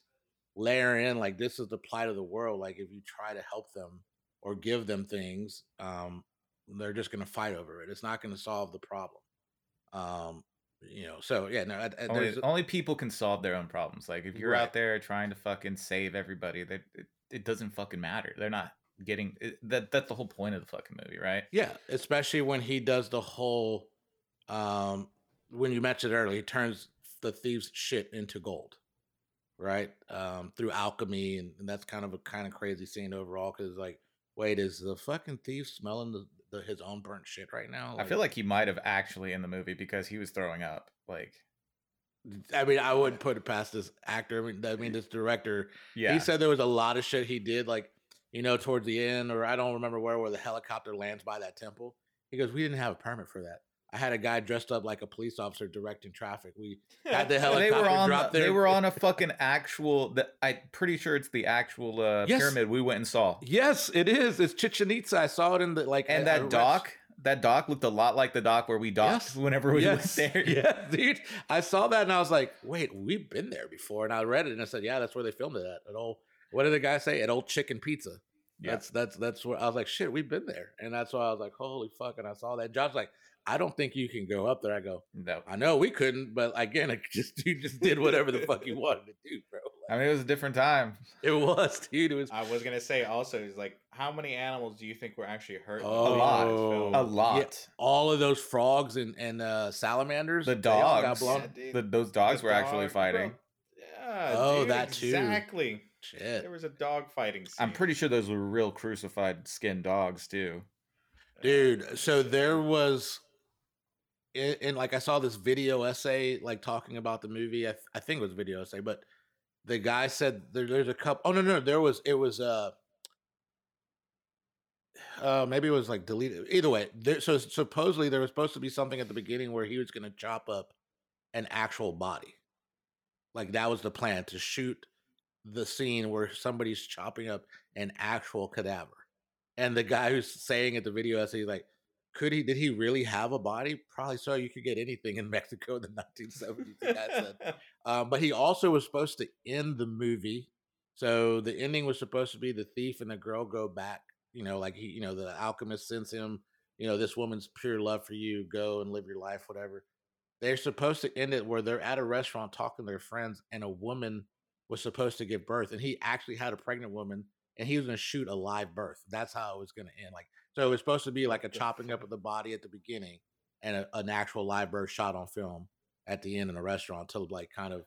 Speaker 2: layer in like this is the plight of the world. Like if you try to help them or give them things, um, they're just going to fight over it. It's not going to solve the problem. Um, you know, so yeah, no, I, I,
Speaker 1: only, only people can solve their own problems. Like if you're
Speaker 2: Right.
Speaker 1: out there trying to fucking save everybody, that it, it doesn't fucking matter. They're not getting it, that. That's the whole point of the fucking movie, right?
Speaker 2: yeah, especially when he does the whole, um, when you mentioned earlier, he turns the thieves' shit into gold, right? Um, through alchemy, and, and that's kind of a kind of crazy scene overall. Because like, wait, is the fucking thief smelling the, the his own burnt shit right now?
Speaker 1: I feel like he might have actually in the movie because he was throwing up. Like,
Speaker 2: I mean, I wouldn't put it past this actor. I mean, I mean, this director.
Speaker 1: yeah,
Speaker 2: He said there was a lot of shit he did, like you know, towards the end, or I don't remember where, where the helicopter lands by that temple. He goes, "We didn't have a permit for that. I had a guy dressed up like a police officer directing traffic. We had the
Speaker 1: they
Speaker 2: helicopter
Speaker 1: were on.
Speaker 2: drop
Speaker 1: the-
Speaker 2: there.
Speaker 1: They were on a fucking actual. The, I'm pretty sure it's the actual uh,
Speaker 2: Yes.
Speaker 1: pyramid we went and saw.
Speaker 2: Yes, it is. It's Chichen Itza. I saw it in the like
Speaker 1: And that dock, that dock looked a lot like the dock where we docked
Speaker 2: Yes.
Speaker 1: whenever we
Speaker 2: yes,
Speaker 1: went there.
Speaker 2: yeah, dude. I saw that and I was like, wait, we've been there before. And I read it and I said, yeah, that's where they filmed it at. At old, what did the guy say? At old Chicken Pizza.
Speaker 1: Yeah.
Speaker 2: That's that's that's where I was like, shit, we've been there. And that's why I was like, holy fuck. And I saw that. Josh's like, I don't think you can go up there. I go,
Speaker 1: No,
Speaker 2: I know we couldn't, but again, it just you just did whatever the fuck you wanted to do, bro.
Speaker 1: I mean it was a different time.
Speaker 2: It was, dude. It was
Speaker 3: I was gonna say also is like how many animals do you think were actually hurt?
Speaker 2: Oh,
Speaker 3: movie
Speaker 1: lot.
Speaker 3: in this film?
Speaker 1: A
Speaker 2: yeah.
Speaker 1: lot.
Speaker 2: all of those frogs and and uh, salamanders.
Speaker 1: The dogs.
Speaker 2: blown.
Speaker 3: Yeah.
Speaker 1: The, those dogs
Speaker 3: The
Speaker 1: were actually fighting.
Speaker 3: bro. Yeah.
Speaker 2: Oh,
Speaker 3: dude,
Speaker 2: that too.
Speaker 3: Exactly.
Speaker 2: Shit.
Speaker 3: There was a dog fighting scene.
Speaker 1: I'm pretty sure those were real crucified skin dogs too.
Speaker 2: dude so there was in, in like i saw this video essay like talking about the movie i, th- I think it was video essay but the guy said there, there's a couple oh no no there was it was uh uh maybe it was like deleted either way there, so supposedly there was supposed to be something at the beginning where he was going to chop up an actual body. Like that was the plan to shoot the scene where somebody's chopping up an actual cadaver. And the guy who's saying at the video essay, like, could he, did he really have a body? Probably so. You could get anything in Mexico in the 1970s, the guy said. Um, but he also was supposed to end the movie. So the ending was supposed to be the thief and the girl go back, you know, like he, you know, the alchemist sends him, you know, this woman's pure love for you, go and live your life, whatever. They're supposed to end it where they're at a restaurant talking to their friends and a woman was supposed to give birth and he actually had a pregnant woman and he was going to shoot a live birth. That's how it was going to end. Like, so it was supposed to be like a chopping up of the body at the beginning and a, an actual live birth shot on film. at the end in a restaurant to like kind of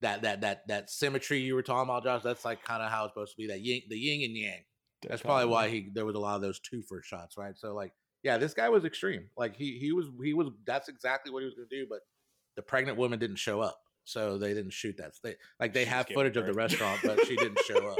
Speaker 2: that that that that symmetry you were talking about, Josh. That's like kind of how it's supposed to be. That yin, the yin and yang. That's probably why he there was a lot of those two first shots, right? So like, yeah, this guy was extreme. Like he he was he was that's exactly what he was going to do, but the pregnant woman didn't show up, so they didn't shoot that. They like they have footage of the restaurant, but she didn't show up.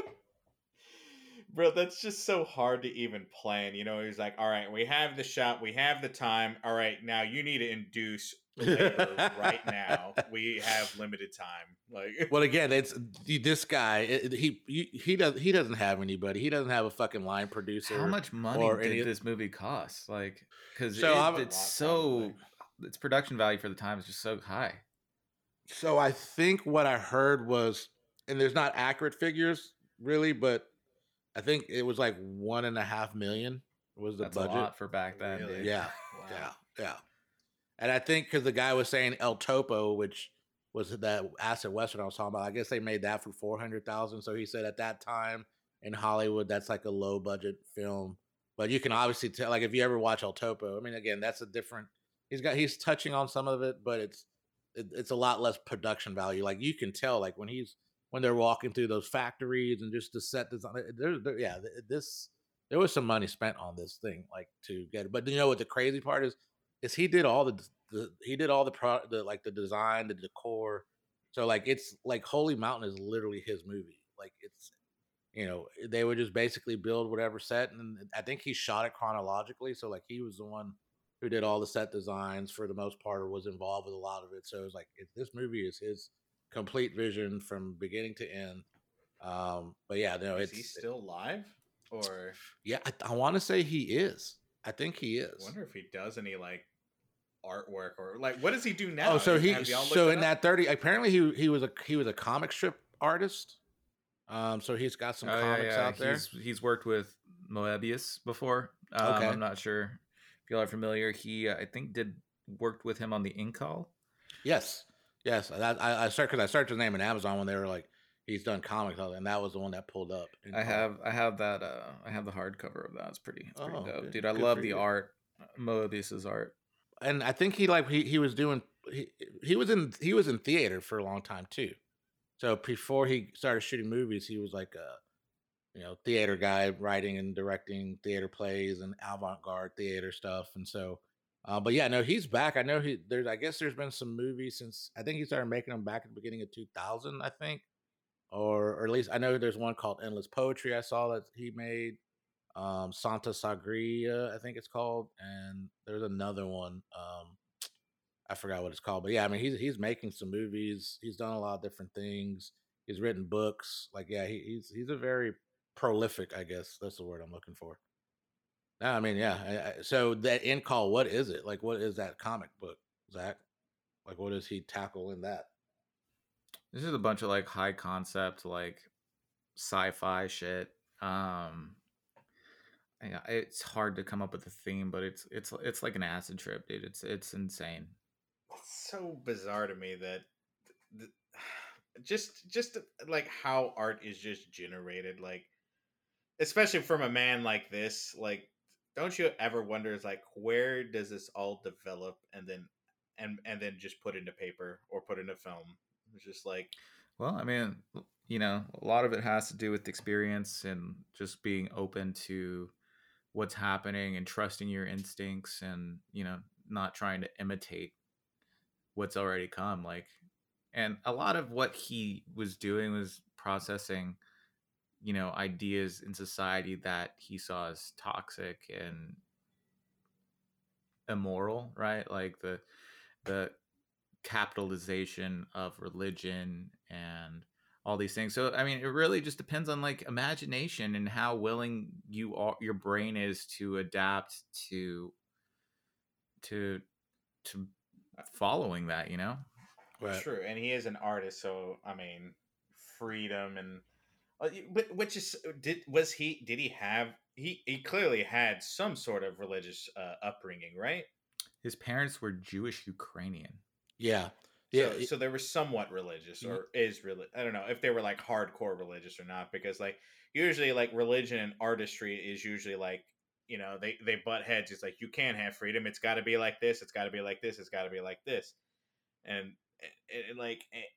Speaker 3: Bro, that's just so hard to even plan. You know, he's like, all right, we have the shot, we have the time. All right, now you need to induce right now. We have limited time. Like,
Speaker 2: Well, again, it's this guy. it- he he he does he doesn't have anybody. He doesn't have a fucking line producer.
Speaker 1: How much money
Speaker 2: or
Speaker 1: did
Speaker 2: any-
Speaker 1: this movie cost? Like, because
Speaker 2: So I'm-
Speaker 1: it's so its production value for the time is just so high.
Speaker 2: So I think what I heard was, and there's not accurate figures really, but I think it was like one and a half million was the
Speaker 1: That's
Speaker 2: budget.
Speaker 1: a lot for back then.
Speaker 3: Really?
Speaker 1: dude.
Speaker 2: Yeah,
Speaker 3: Wow.
Speaker 2: yeah, yeah. And I think because the guy was saying El Topo, which was that acid western I was talking about, I guess they made that for four hundred thousand. So he said at that time in Hollywood, that's like a low budget film. But you can obviously tell, like if you ever watch El Topo, I mean, again, that's a different. He's got he's touching on some of it, but it's it, it's a lot less production value. Like you can tell, like when he's when they're walking through those factories and just the set design. Eh, there, there, yeah, eh, this there was some money spent on this thing, like to get it. But you know what the crazy part is? Is he did all the, the he did all the pro the like the design, the decor. So like it's like Holy Mountain is literally his movie. Like it's you know eh, they would just basically build whatever set, and I think he shot it chronologically. So like he was the one who did all the set designs for the most part, or was involved with a lot of it. So it was like this movie is his complete vision from beginning to end. Um, but yeah, no,
Speaker 3: is
Speaker 2: it's
Speaker 3: he still live? Or
Speaker 2: yeah, I, I want to say he is. I think he is.
Speaker 3: I
Speaker 2: is.
Speaker 3: wonder if he does any like artwork or like what does he do now?
Speaker 2: oh, so he
Speaker 3: Have y'all looked
Speaker 2: so in
Speaker 3: up?
Speaker 2: that thirty, apparently he he was a he was a comic strip artist. Um, so he's got some
Speaker 1: Oh,
Speaker 2: comics
Speaker 1: yeah.
Speaker 2: out there.
Speaker 1: He's, he's worked with Moebius before. Um,
Speaker 2: Okay.
Speaker 1: I'm not sure if y'all are familiar. He, uh, I think, did worked with him on the Incal.
Speaker 2: Yes, yes. I I started because I searched his name in Amazon when they were like he's done comics, and that was the one that pulled up.
Speaker 1: I have, I have that. Uh, I have the hardcover of that. It's pretty, it's pretty
Speaker 2: Oh,
Speaker 1: dope,
Speaker 2: good-
Speaker 1: dude. I love the
Speaker 2: you.
Speaker 1: art. Moebius's art.
Speaker 2: and I think he like he, he was doing he, he was in he was in theater for a long time too. So before he started shooting movies, he was like a you know theater guy, writing and directing theater plays and avant-garde theater stuff. And so, uh, but yeah, no, he's back. I know he there's I guess there's been some movies since I think he started making them back at the beginning of 2000, I think, or or at least I know there's one called Endless Poetry I saw that he made um Santa Sangre, I think it's called, and there's another one. Um I forgot what it's called, but yeah, I mean he's he's making some movies. He's done a lot of different things. He's written books. Like yeah, he, he's he's a very prolific. I guess that's the word I'm looking for. No, I mean yeah. I, I, so that Incal, what is it? Like what is that comic book, Zach? Like what does he tackle in that?
Speaker 1: This is a bunch of like high concept, like sci-fi shit. Um, it's hard to come up with a theme, but it's it's it's like an acid trip, dude. It's it's insane.
Speaker 3: It's so bizarre to me that th- just just like how art is just generated like especially from a man like this like don't you ever wonder is like where does this all develop and then and and then just put into paper or put into film it's just like
Speaker 1: Well, I mean, you know, a lot of it has to do with experience and just being open to what's happening and trusting your instincts and, you know, not trying to imitate what's already come. Like, and a lot of what he was doing was processing, you know, ideas in society that he saw as toxic and immoral, right? Like the, the capitalization of religion and all these things. So I mean, it really just depends on like imagination and how willing you are your brain is to adapt to to to following that, you know?
Speaker 2: Right.
Speaker 3: true and he is an artist so i mean freedom and y- but Uh, which is uh, did was he did he have he he clearly had some sort of religious uh, upbringing right
Speaker 1: His parents were Jewish Ukrainian.
Speaker 2: Yeah.
Speaker 3: Yeah,
Speaker 2: Yeah.
Speaker 3: so, so they were somewhat religious, or is really. I don't know if they were like hardcore religious or not, because like usually like religion and artistry is usually like you know they they butt heads. It's like you can't have freedom. It's got to be like this. It's got to be like this. It's got to be like this. and, and, and like eh,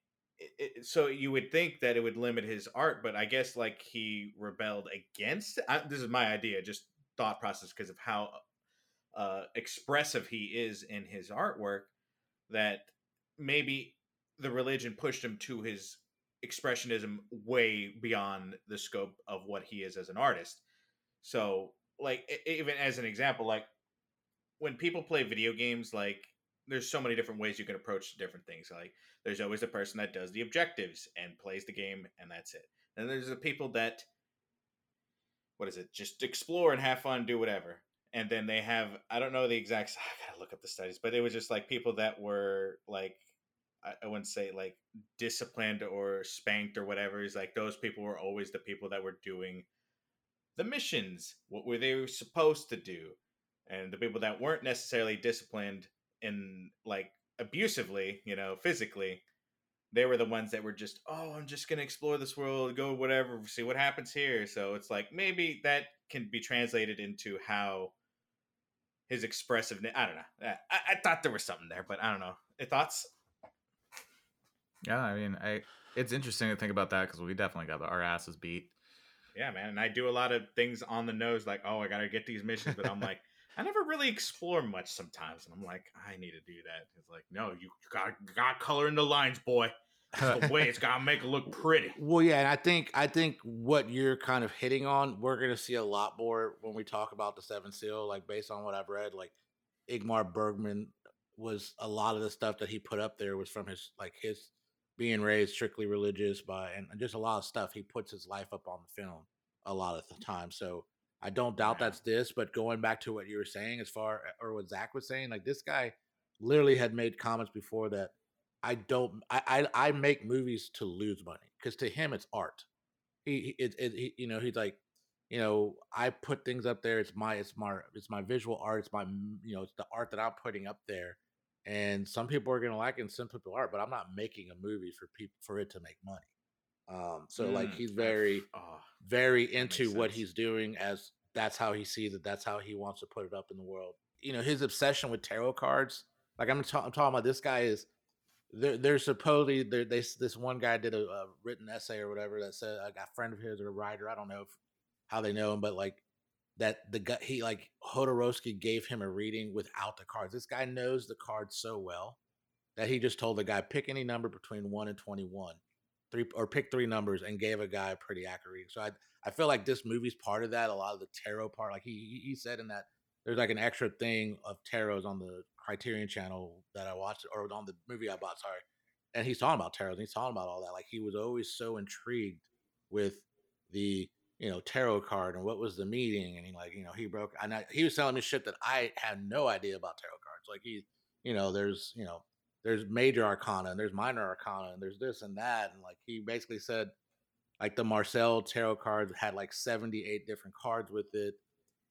Speaker 3: it, so you would think that it would limit his art, but I guess like he rebelled against. I, this is my idea, just thought process because of how uh, expressive he is in his artwork. That maybe the religion pushed him to his expressionism way beyond the scope of what he is as an artist. So, like, even as an example, like when people play video games, like there's so many different ways you can approach different things. Like there's always a person that does the objectives and plays the game, and that's it. And there's the people that, what is it, just explore and have fun, do whatever. And then they have, I don't know the exact, I gotta look up the studies, but it was just like people that were like, I, wouldn't say like disciplined or spanked or whatever. Is like those people were always the people that were doing the missions, what were they supposed to do, and the people that weren't necessarily disciplined in like abusively, you know, physically, they were the ones that were just, oh, I'm just gonna explore this world, go whatever, see what happens here. So it's like maybe that can be translated into how his expressiveness. I don't know. Eh, I, I thought there was something there, but I don't know. Eh, thoughts?
Speaker 1: Yeah, I mean, I it's interesting to think about that because we definitely got our asses beat.
Speaker 3: Yeah, man, and I do a lot of things on the nose, like, oh, I gotta get these missions, but I'm like, I never really explore much sometimes, and I'm like, I need to do that. It's like, no, you got got color in the lines, boy. the way it's gotta make it look pretty.
Speaker 2: Well, yeah, and I think I think what you're kind of hitting on, we're gonna see a lot more when we talk about the Seven Seal. Like based on what I've read, like Ingmar Bergman was a lot of the stuff that he put up there was from his like his being raised strictly religious by and just a lot of stuff he puts his life up on the film a lot of the time. So I don't doubt that's this, but going back to what you were saying, as far eh, or what Zach was saying, like this guy literally had made comments before that I don't I I, I make movies to lose money because to him it's art. He it, it he, you know he's like you know I put things up there. It's my it's my it's my visual art. It's my you know it's the art that I'm putting up there. And some people are gonna like it, and some people aren't. But I'm not making a movie for people for it to make money. Um, so mm, like he's very, oh, very into what he's doing as that's how he sees it. That's how he wants to put it up in the world. You know, his obsession with tarot cards. Like I'm, ta- I'm talking about this guy is there, there's supposedly there, they, this one guy did a, a, written essay or whatever that said like, a friend of his or a writer. I don't know if, how they know him, but like that the guy he like Jodorowsky gave him a reading without the cards. This guy knows the cards so well that he just told the guy pick any number between one and twenty one three or pick three numbers and gave a guy a pretty accurate. So I I feel like this movie's part of that. A lot of the tarot part, like he he said in that there's like an extra thing of tarots on the Criterion channel that I watched or on the movie I bought. Sorry, and he's talking about tarots. He's talking about all that. Like he was always so intrigued with the you know tarot card and what was the meeting and he like you know he broke and I, he was telling me shit that I had no idea about tarot cards. Like he you know there's you know there's major arcana and there's minor arcana and there's this and that and like he basically said like the Marseille tarot cards had like 78 different cards with it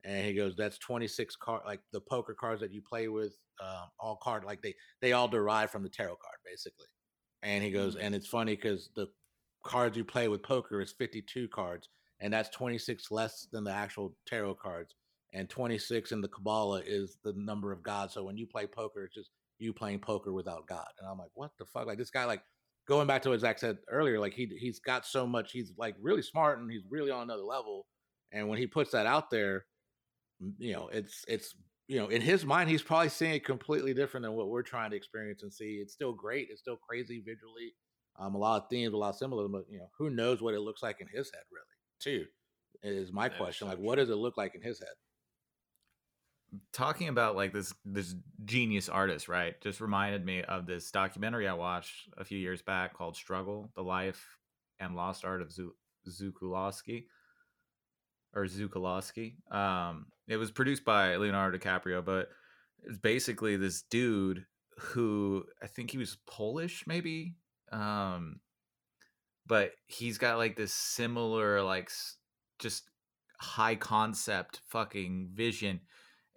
Speaker 2: and he goes that's 26 card like the poker cards that you play with um, all card like they they all derive from the tarot card basically and he goes mm-hmm. and it's funny because the cards you play with poker is 52 cards and that's 26 less than the actual tarot cards and 26 in the kabbalah is the number of god so when you play poker it's just you playing poker without God. And I'm like, what the fuck? Like this guy, like going back to what Zach said earlier, like he he's got so much, he's like really smart and he's really on another level. And when he puts that out there, you know, it's it's you know, in his mind, he's probably seeing it completely different than what we're trying to experience and see. It's still great. It's still crazy visually. Um, a lot of themes, a lot of symbolism, but you know, who knows what it looks like in his head, really? Too is my that question. Is like, true. what does it look like in his head?
Speaker 1: Talking about like this this genius artist, right? Just reminded me of this documentary I watched a few years back called "Struggle: The Life and Lost Art of Zukulowski or Zukulowski. Um, it was produced by Leonardo DiCaprio, but it's basically this dude who I think he was Polish, maybe. Um, but he's got like this similar, like, just high concept fucking vision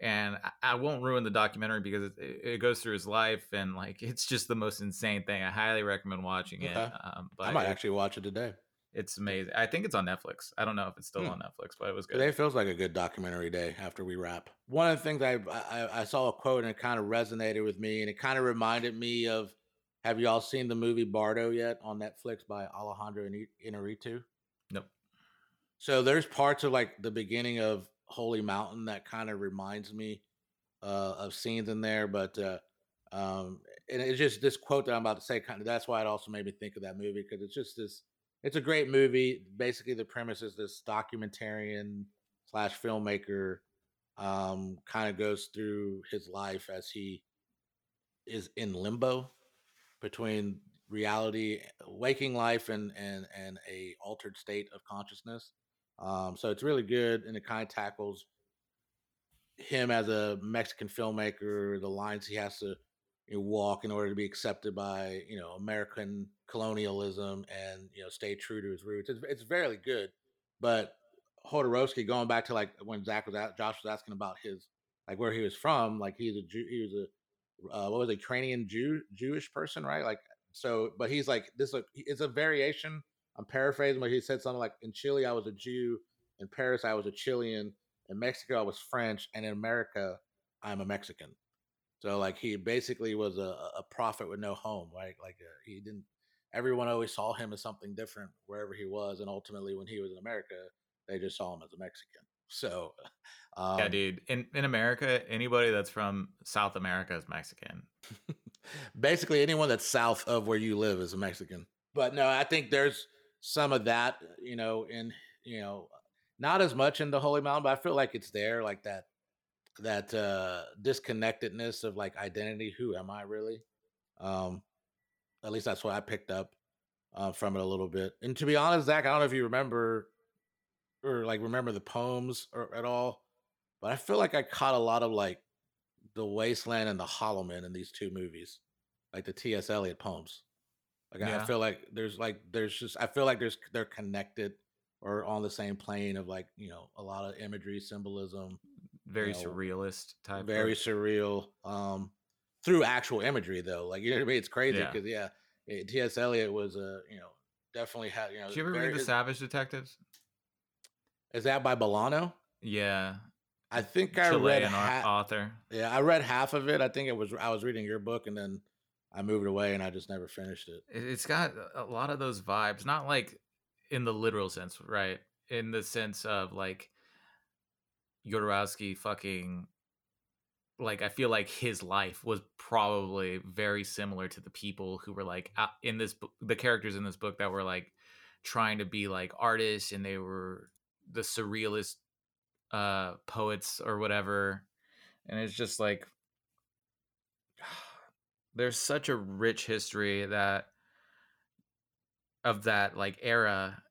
Speaker 1: and I won't ruin the documentary because it, it, goes through his life and like it's just the most insane thing. I highly recommend watching it. Okay.
Speaker 2: Um, but I might it, actually watch it today.
Speaker 1: It's amazing. I think it's on Netflix. I don't know if it's still hmm. on Netflix, but it was good.
Speaker 2: Today feels like a good documentary day after we wrap. One of the things I, I, I saw a quote and it kind of resonated with me, and it kind of reminded me of have you all seen the movie Bardo yet on Netflix by Alejandro Inarritu?
Speaker 1: Nope.
Speaker 2: So there's parts of like the beginning of Holy Mountain that kind of reminds me uh, of scenes in there, but uh, um, and it's just this quote that I'm about to say. Kind of that's why it also made me think of that movie because it's just this. It's a great movie. Basically, the premise is this documentarian slash filmmaker um, kind of goes through his life as he is in limbo between reality, waking life, and and and a altered state of consciousness. Um, so it's really good, and it kind of tackles him as a Mexican filmmaker, the lines he has to you know, walk in order to be accepted by you know American colonialism, and you know stay true to his roots. It's it's very good, but Jodorowsky going back to like when Zach was at, Josh was asking about his like where he was from, like he's a Jew, he was a uh, what was a Ukrainian Jew Jewish person, right? Like so, but he's like this. Like, it's a variation. I'm paraphrasing, but he said something like, "In Chile, I was a Jew. In Paris, I was a Chilean. In Mexico, I was French, and in America, I'm a Mexican." So like he basically was a, a prophet with no home, right? Like uh, he didn't. Everyone always saw him as something different wherever he was, and ultimately, when he was in America, they just saw him as a Mexican. So
Speaker 1: um, yeah, dude. In in America, anybody that's from South America is Mexican.
Speaker 2: Basically, anyone that's south of where you live is a Mexican. But no, I think there's some of that, you know, in you know, not as much in the Holy Mountain, but I feel like it's there, like that that uh disconnectedness of like identity. Who am I really? Um, at least that's what I picked up uh, from it a little bit. And to be honest, Zach, I don't know if you remember or like remember the poems or at all, but I feel like I caught a lot of like the Wasteland and the Hollow Man in these two movies, like the T.S. Eliot poems. Like yeah. I feel like there's like there's just I feel like there's they're connected or on the same plane of like you know a lot of imagery, symbolism,
Speaker 1: very
Speaker 2: you know,
Speaker 1: surrealist type,
Speaker 2: very of... surreal. Um, through actual imagery though, like you know what I mean. It's crazy because yeah, yeah eh, T.S. Eliot was a you know definitely had you know.
Speaker 1: Did you ever very, read the Savage Detectives?
Speaker 2: Is that by Bolano?
Speaker 1: Yeah.
Speaker 2: I think I Chilean read ha-
Speaker 1: author.
Speaker 2: Yeah, I read half of it. I think it was I was reading your book and then I moved away and I just never finished it.
Speaker 1: It's got a lot of those vibes, not like in the literal sense, right? In the sense of like Jodorowsky fucking like I feel like his life was probably very similar to the people who were like in this book the characters in this book that were like trying to be like artists and they were the surrealist uh poets or whatever and it's just like there's such a rich history that of that like era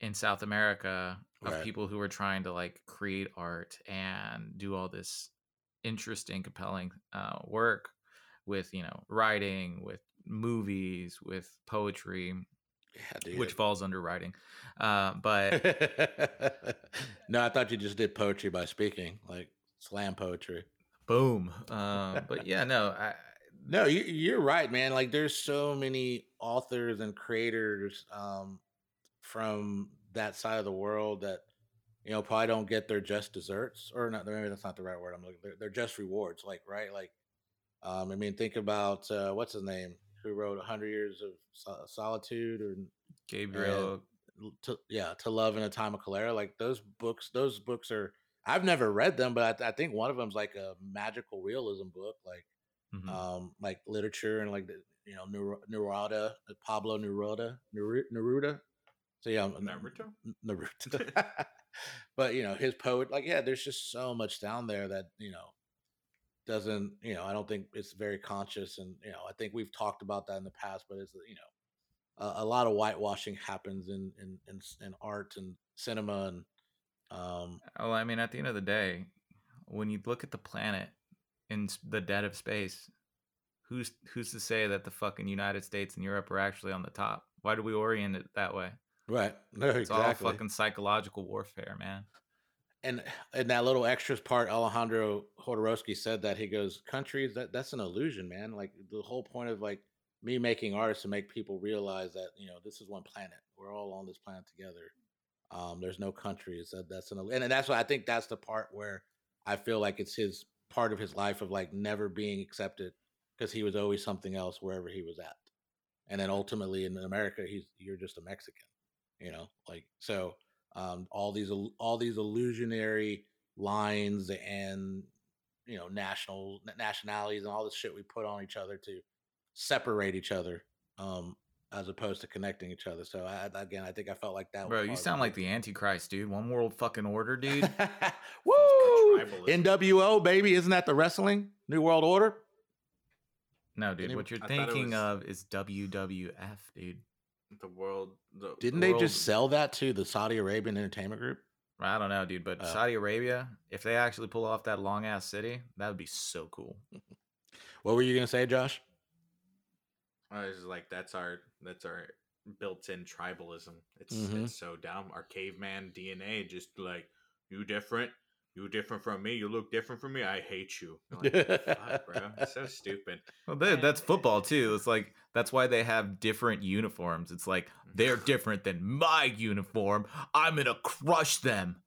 Speaker 1: in South America of right. people who were trying to like create art and do all this interesting compelling uh, work with you know writing with movies with poetry yeah, which falls under writing. Uh, but
Speaker 2: no, I thought you just did poetry by speaking, like slam poetry.
Speaker 1: Boom. Uh, but yeah, no, I,
Speaker 2: no, you, you're right, man. Like, there's so many authors and creators um, from that side of the world that you know probably don't get their just desserts, or not. Maybe that's not the right word. I'm looking. They're, they're just rewards, like right, like. Um, I mean, think about uh, what's his name? who wrote 100 Years of Solitude or
Speaker 1: Gabriel.
Speaker 2: To, yeah, To Love in a Time of Cholera. Like those books, those books are, I've never read them, but I, I think one of them's like a magical realism book, like, mm-hmm. um, like literature and like the, you know, Neruda, uh, Pablo Neruda, Neruda. So yeah,
Speaker 3: Naruto.
Speaker 2: Naruto. but you know, his poet, like, yeah, there's just so much down there that you know doesn't you know i don't think it's very conscious and you know i think we've talked about that in the past but it's you know a, a lot of whitewashing happens in, in in in, art and cinema and um
Speaker 1: oh i mean at the end of the day when you look at the planet in the dead of space who's who's to say that the fucking united states and europe are actually on the top why do we orient it that way
Speaker 2: right no
Speaker 1: it's exactly. all fucking psychological warfare man
Speaker 2: and in that little extras part, Alejandro Jodorowsky said that he goes, "Countries that that's an illusion, man. Like the whole point of like me making art is to make people realize that you know this is one planet. We're all on this planet together. Um, there's no countries. That that's an and, and that's why I think. That's the part where I feel like it's his part of his life of like never being accepted because he was always something else wherever he was at. and then ultimately in America, he's you're just a Mexican. You know, like so. Um, all these all these illusionary lines and you know national nationalities and all this shit we put on each other to separate each other um as opposed to connecting each other so I, again i think i felt like that
Speaker 1: Bro, you sound like the Antichrist, dude. One world fucking order, dude.
Speaker 2: woo
Speaker 3: tribalism.
Speaker 2: nwo baby isn't that the wrestling new world order
Speaker 1: No, dude.
Speaker 2: Any-
Speaker 1: What you're
Speaker 3: I
Speaker 1: thinking
Speaker 3: was-
Speaker 1: of is WWF, dude.
Speaker 3: The world. The,
Speaker 2: didn't
Speaker 3: the
Speaker 2: they
Speaker 3: world-
Speaker 2: just sell that to the saudi arabian entertainment group
Speaker 1: I don't know, dude. But
Speaker 2: Oh.
Speaker 1: Saudi Arabia, if they actually pull off that long ass city, that would be so cool.
Speaker 2: what were you gonna say josh
Speaker 3: I was like, that's our that's our built-in tribalism. It's
Speaker 2: Mhm.
Speaker 3: it's so dumb. Our caveman DNA just like you different, you different from me. You look different from me. I hate you. Like, Fuck, bro, it's so stupid.
Speaker 1: Well, they, that's football too. It's like that's why they have different uniforms. It's like they're different than my uniform. I'm gonna crush them.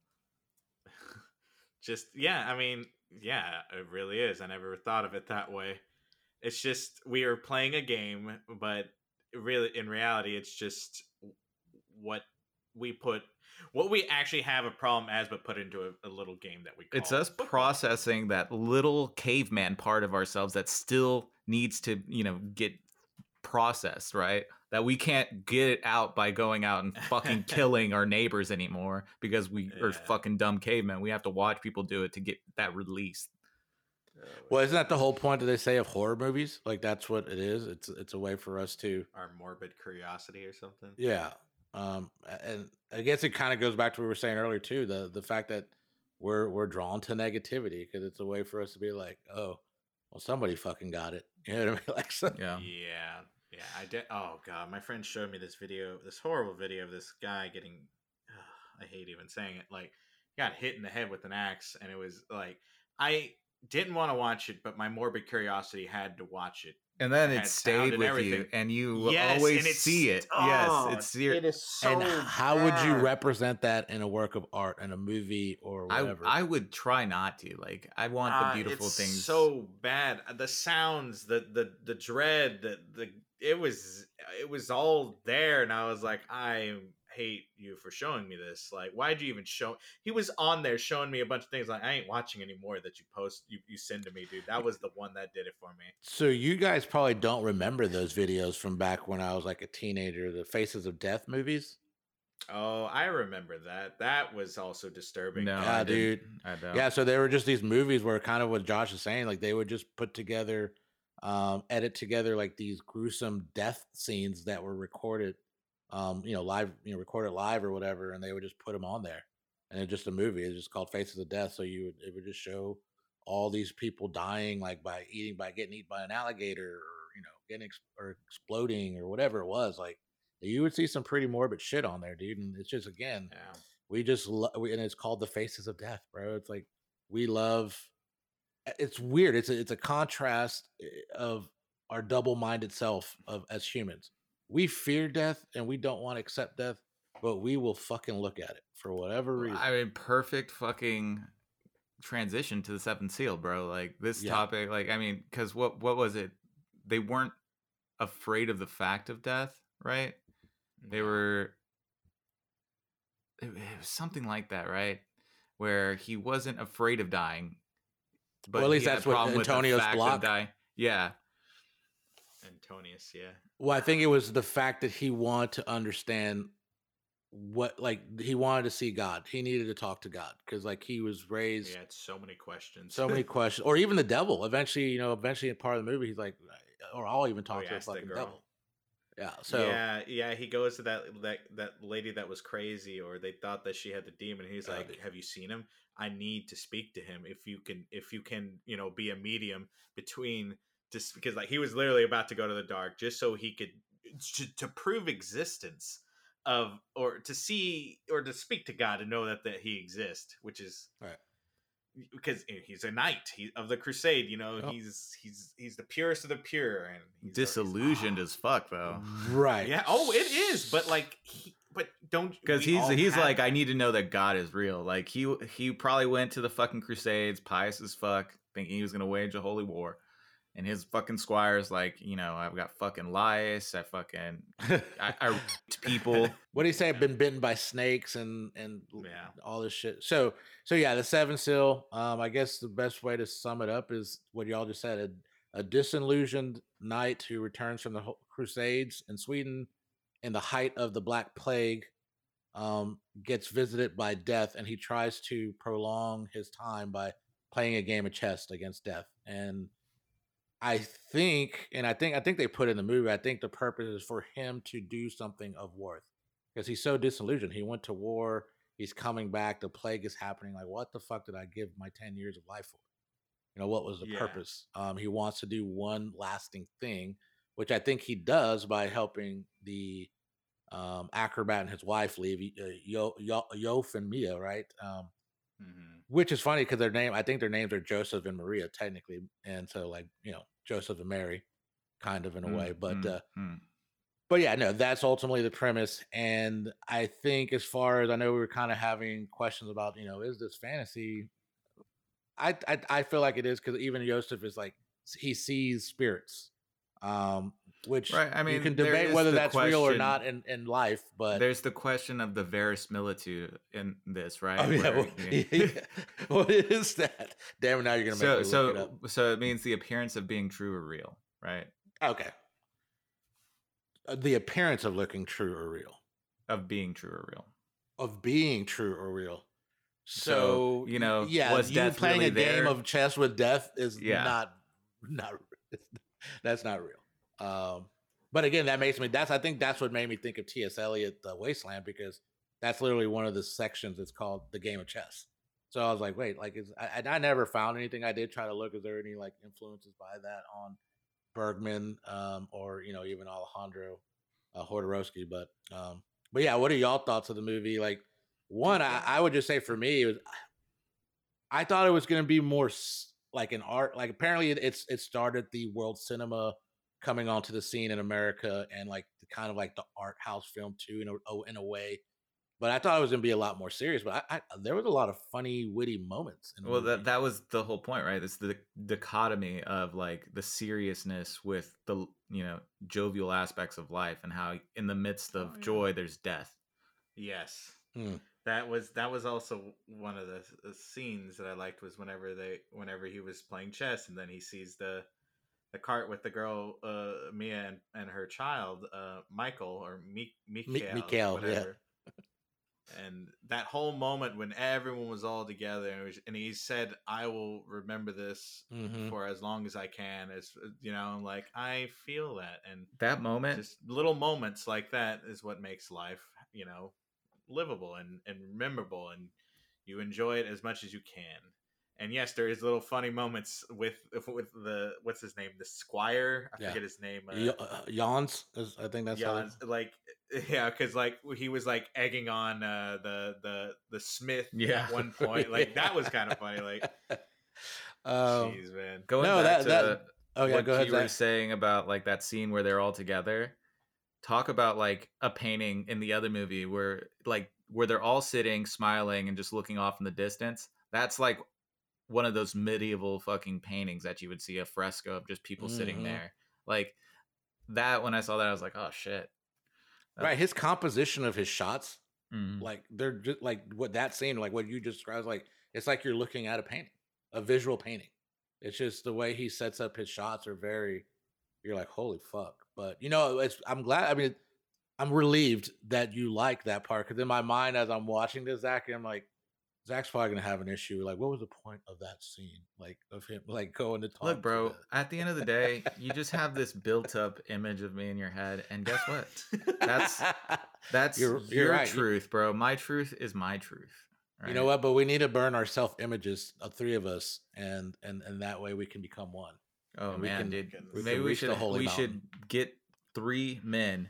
Speaker 3: Just yeah, I mean, yeah, it really is. I never thought of it that way. It's just we are playing a game, but really in reality, it's just what we put, what we actually have a problem as, but put into a, a little game that we. Call
Speaker 1: It's us
Speaker 3: football.
Speaker 1: processing that little caveman part of ourselves that still needs to, you know, get processed, right? That we can't get it out by going out and fucking killing our neighbors anymore because we are fucking dumb cavemen. We have to watch people do it to get that released.
Speaker 3: Uh,
Speaker 2: well isn't that the whole point that they say of horror movies like that's what it is it's it's a way for us to
Speaker 3: our morbid curiosity or something.
Speaker 2: Yeah. Um, and I guess it kind of goes back to what we were saying earlier too. The the fact that we're we're drawn to negativity because it's a way for us to be like, oh, well, somebody fucking got it. You know what I mean? Like, so,
Speaker 1: Yeah.
Speaker 3: Yeah, yeah. I did. Oh god, my friend showed me this video, this horrible video of this guy getting. I hate even saying it. Like, got hit in the head with an axe, and it was like I didn't want to watch it, but my morbid curiosity had to watch it.
Speaker 1: And then
Speaker 3: It
Speaker 1: it
Speaker 3: had sound
Speaker 1: stayed
Speaker 3: and
Speaker 1: with you, and you
Speaker 3: Yes,
Speaker 1: always
Speaker 3: and
Speaker 1: see it.
Speaker 3: oh,
Speaker 1: yes, it's your.
Speaker 3: It is so.
Speaker 2: and how would you represent that in a work of art, in a movie or
Speaker 1: I,
Speaker 2: whatever?
Speaker 1: I would try not to. Like, I want
Speaker 3: Ah,
Speaker 1: the beautiful
Speaker 3: it's
Speaker 1: things.
Speaker 3: So bad. The sounds, the the the dread, the the it was it was all there, and I was like, I hate you for showing me this. Like, why'd you even show? He was on there showing me a bunch of things. Like, I ain't watching anymore that you post, you you send to me, dude. That was the one that did it for me.
Speaker 2: so you guys probably don't remember those videos from back when I was like a teenager, the Faces of Death movies.
Speaker 3: Oh, I remember that. That was also disturbing.
Speaker 1: no,
Speaker 2: Yeah,
Speaker 1: I
Speaker 2: dude.
Speaker 1: I don't.
Speaker 2: Yeah, so there were just these movies where kind of what Josh is saying, like they would just put together, um, edit together like these gruesome death scenes that were recorded, um, you know, live, you know, recorded live or whatever, and they would just put them on there, and it's just a movie. It's just called Faces of Death. So you would it would just show all these people dying, like by eating, by getting eaten by an alligator, or you know, getting ex- or exploding or whatever it was. Like you would see some pretty morbid shit on there, dude. And it's just again,
Speaker 3: Yeah.
Speaker 2: we just lo- we, and it's called the faces of death bro it's like we love it's weird it's a, it's a contrast eh, of our double-minded self of as humans we fear death and we don't want to accept death but we will fucking look at it for whatever reason
Speaker 1: I mean, perfect fucking transition to the seventh seal, bro. Like this
Speaker 2: Yeah.
Speaker 1: topic, like I mean, because what what was it? They weren't afraid of the fact of death, right? They were. It, it was something like that, right? Where he wasn't afraid of dying, but
Speaker 2: Well, at least
Speaker 1: he had a
Speaker 2: that's what
Speaker 1: problem with the
Speaker 2: Antonio's
Speaker 1: fact
Speaker 2: block-
Speaker 1: dying. Yeah,
Speaker 3: Antonius, yeah.
Speaker 2: Well i think it was the fact that he wanted to understand what like he wanted to see god he needed to talk to god because like he was raised
Speaker 3: He had so many questions.
Speaker 2: so many questions, or even the devil. Eventually, you know, eventually in part of the movie, he's like, or I'll even
Speaker 3: Oh,
Speaker 2: talk
Speaker 3: he
Speaker 2: to the fucking
Speaker 3: girl.
Speaker 2: devil. Yeah. So
Speaker 3: yeah, yeah, he goes to that that that lady that was crazy, or they thought that she had the demon. He's
Speaker 2: Oh,
Speaker 3: like,
Speaker 2: dude.
Speaker 3: "Have you seen him? I need to speak to him. If you can, if you can, you know, be a medium between just because like he was literally about to go to the dark just so he could to, to prove existence of or to see or to speak to God and know that that he exists, which is
Speaker 2: Right.
Speaker 3: Because he's a knight he, of the crusade, you know,
Speaker 2: Oh.
Speaker 3: he's he's he's the purest of the pure, and he's, he's-
Speaker 1: disillusioned
Speaker 3: ah.
Speaker 1: as fuck though.
Speaker 2: right.
Speaker 3: Yeah. Oh, it is. But like, he, but don't
Speaker 1: Because he's he's
Speaker 3: have
Speaker 1: like, I need to know that God is real. Like he he probably went to the fucking Crusades, pious as fuck, thinking he was gonna wage a holy war, and his fucking squire's like, you know, I've got fucking lice, I fucking I, I raped people.
Speaker 2: what do you say? I've been bitten by snakes and and
Speaker 3: Yeah.
Speaker 2: all this shit. So so yeah, the seven seal. Um, I guess the best way to sum it up is what y'all just said: a, a disillusioned knight who returns from the Crusades in Sweden in the height of the Black Plague. Um, gets visited by death, and he tries to prolong his time by playing a game of chess against death. And I think, and I think, I think they put in the movie. I think the purpose is for him to do something of worth because he's so disillusioned. He went to war. He's coming back. The plague is happening. Like, what the fuck did I give my ten years of life for? You know, what was the
Speaker 3: Yeah.
Speaker 2: purpose? Um, he wants to do one lasting thing, which I think he does by helping the um, acrobat and his wife leave, uh, Yo, Yo, Jof and Mia, right? Um,
Speaker 3: Mhm.
Speaker 2: which is funny because their name i think their names are joseph and maria technically and so like you know joseph and mary kind of in a way
Speaker 1: Mm,
Speaker 2: but
Speaker 1: mm,
Speaker 2: uh
Speaker 1: mm.
Speaker 2: but yeah no that's ultimately the premise and i think as far as i know we were kind of having questions about you know is this fantasy i i, I feel like it is because even joseph is like he sees spirits um which
Speaker 1: Right, I mean,
Speaker 2: you
Speaker 1: can
Speaker 2: debate whether
Speaker 1: the
Speaker 2: that's real or not in in life but
Speaker 1: There's the question of the verisimilitude in this, right?
Speaker 2: oh yeah,
Speaker 1: Where
Speaker 2: well, yeah. what is that damn now you're gonna make
Speaker 1: so
Speaker 2: me look it up
Speaker 1: so so it means the appearance of being true or real, right?
Speaker 2: Okay. Uh, The appearance of looking true or real,
Speaker 1: Of being true or real.
Speaker 2: of being true or real.
Speaker 1: So,
Speaker 2: So,
Speaker 1: you know,
Speaker 2: yeah,
Speaker 1: was
Speaker 2: you
Speaker 1: death
Speaker 2: playing
Speaker 1: really
Speaker 2: a game of chess with death is
Speaker 1: Yeah.
Speaker 2: not not that's not real. Um, but again, that makes me that's I think that's what made me think of T.S. Eliot, The Wasteland, because that's literally one of the sections. It's called the game of chess. So I was like, wait, like, is I, I never found anything. I did try to look. Is there any like influences by that on Bergman um, or you know even Alejandro uh? But um, but yeah, what are y'all thoughts of the movie? Like, one, I, I would just say for me, it was I thought it was going to be more like an art. Like apparently, it, it's it started the world cinema coming onto the scene in America and like the kind of like the art house film too in a oh, in a way. But I thought it was going to be a lot more serious. But I, I there was a lot of funny, witty moments. In
Speaker 1: Well, that that was the whole point, right? It's the dichotomy of like the seriousness with the you know jovial aspects of life, and how in the midst of
Speaker 3: Oh, yeah.
Speaker 1: joy, there's death.
Speaker 3: Yes.
Speaker 2: Hmm.
Speaker 3: That was that was also one of the, the scenes that I liked was whenever they whenever he was playing chess and then he sees the the cart with the girl uh Mia and, and her child uh Michael or Mi- Mikael,
Speaker 2: Mikael, yeah.
Speaker 3: whatever. And that whole moment when everyone was all together and, was, and he said, "I will remember this
Speaker 2: Mhm.
Speaker 3: for as long as I can." As you know, like I feel that, and
Speaker 1: That moment,
Speaker 3: just little moments like that is what makes life you know livable and, and memorable and you enjoy it as much as you can and yes there is little funny moments with with the what's his name the squire i
Speaker 2: Yeah.
Speaker 3: forget his name uh,
Speaker 2: Y- uh, Jans, is- I think that's
Speaker 3: Jans, like yeah because like he was like egging on uh the the the smith
Speaker 1: Yeah.
Speaker 3: at one point like that was kind of funny like
Speaker 2: um,
Speaker 3: jeez man
Speaker 1: going
Speaker 2: no,
Speaker 1: back
Speaker 2: that-
Speaker 1: to
Speaker 2: that- oh yeah,
Speaker 1: what
Speaker 2: go ahead.
Speaker 1: you were saying about like that scene where they're all together. Talk about like a painting in the other movie where like where they're all sitting, smiling, and just looking off in the distance. That's like one of those medieval fucking paintings that you would see a fresco of just people sitting
Speaker 2: Mhm.
Speaker 1: there. Like that. When I saw that, I was like, oh shit.
Speaker 2: Right, his composition of his shots
Speaker 1: Mhm.
Speaker 2: like they're just like what that scene like what you just described like it's like you're looking at a painting a visual painting it's just the way he sets up his shots are very you're like holy fuck but you know it's i'm glad i mean i'm relieved that you like that part because in my mind as i'm watching this zach i'm like zach's probably gonna have an issue like what was the point of that scene like of him like going to talk
Speaker 1: Look, bro, at the end of the day, you just have this built up image of me in your head. And guess what? That's- That's
Speaker 2: You're- you're
Speaker 1: your
Speaker 2: right.
Speaker 1: Truth, bro. My truth is my truth.
Speaker 2: You know what? But we need to burn our self images, of uh, three of us, and and and that way we can become one.
Speaker 1: Oh
Speaker 2: and we
Speaker 1: man,
Speaker 2: can-
Speaker 1: dude.
Speaker 3: we
Speaker 1: Maybe we should we
Speaker 2: mountain.
Speaker 1: should get three men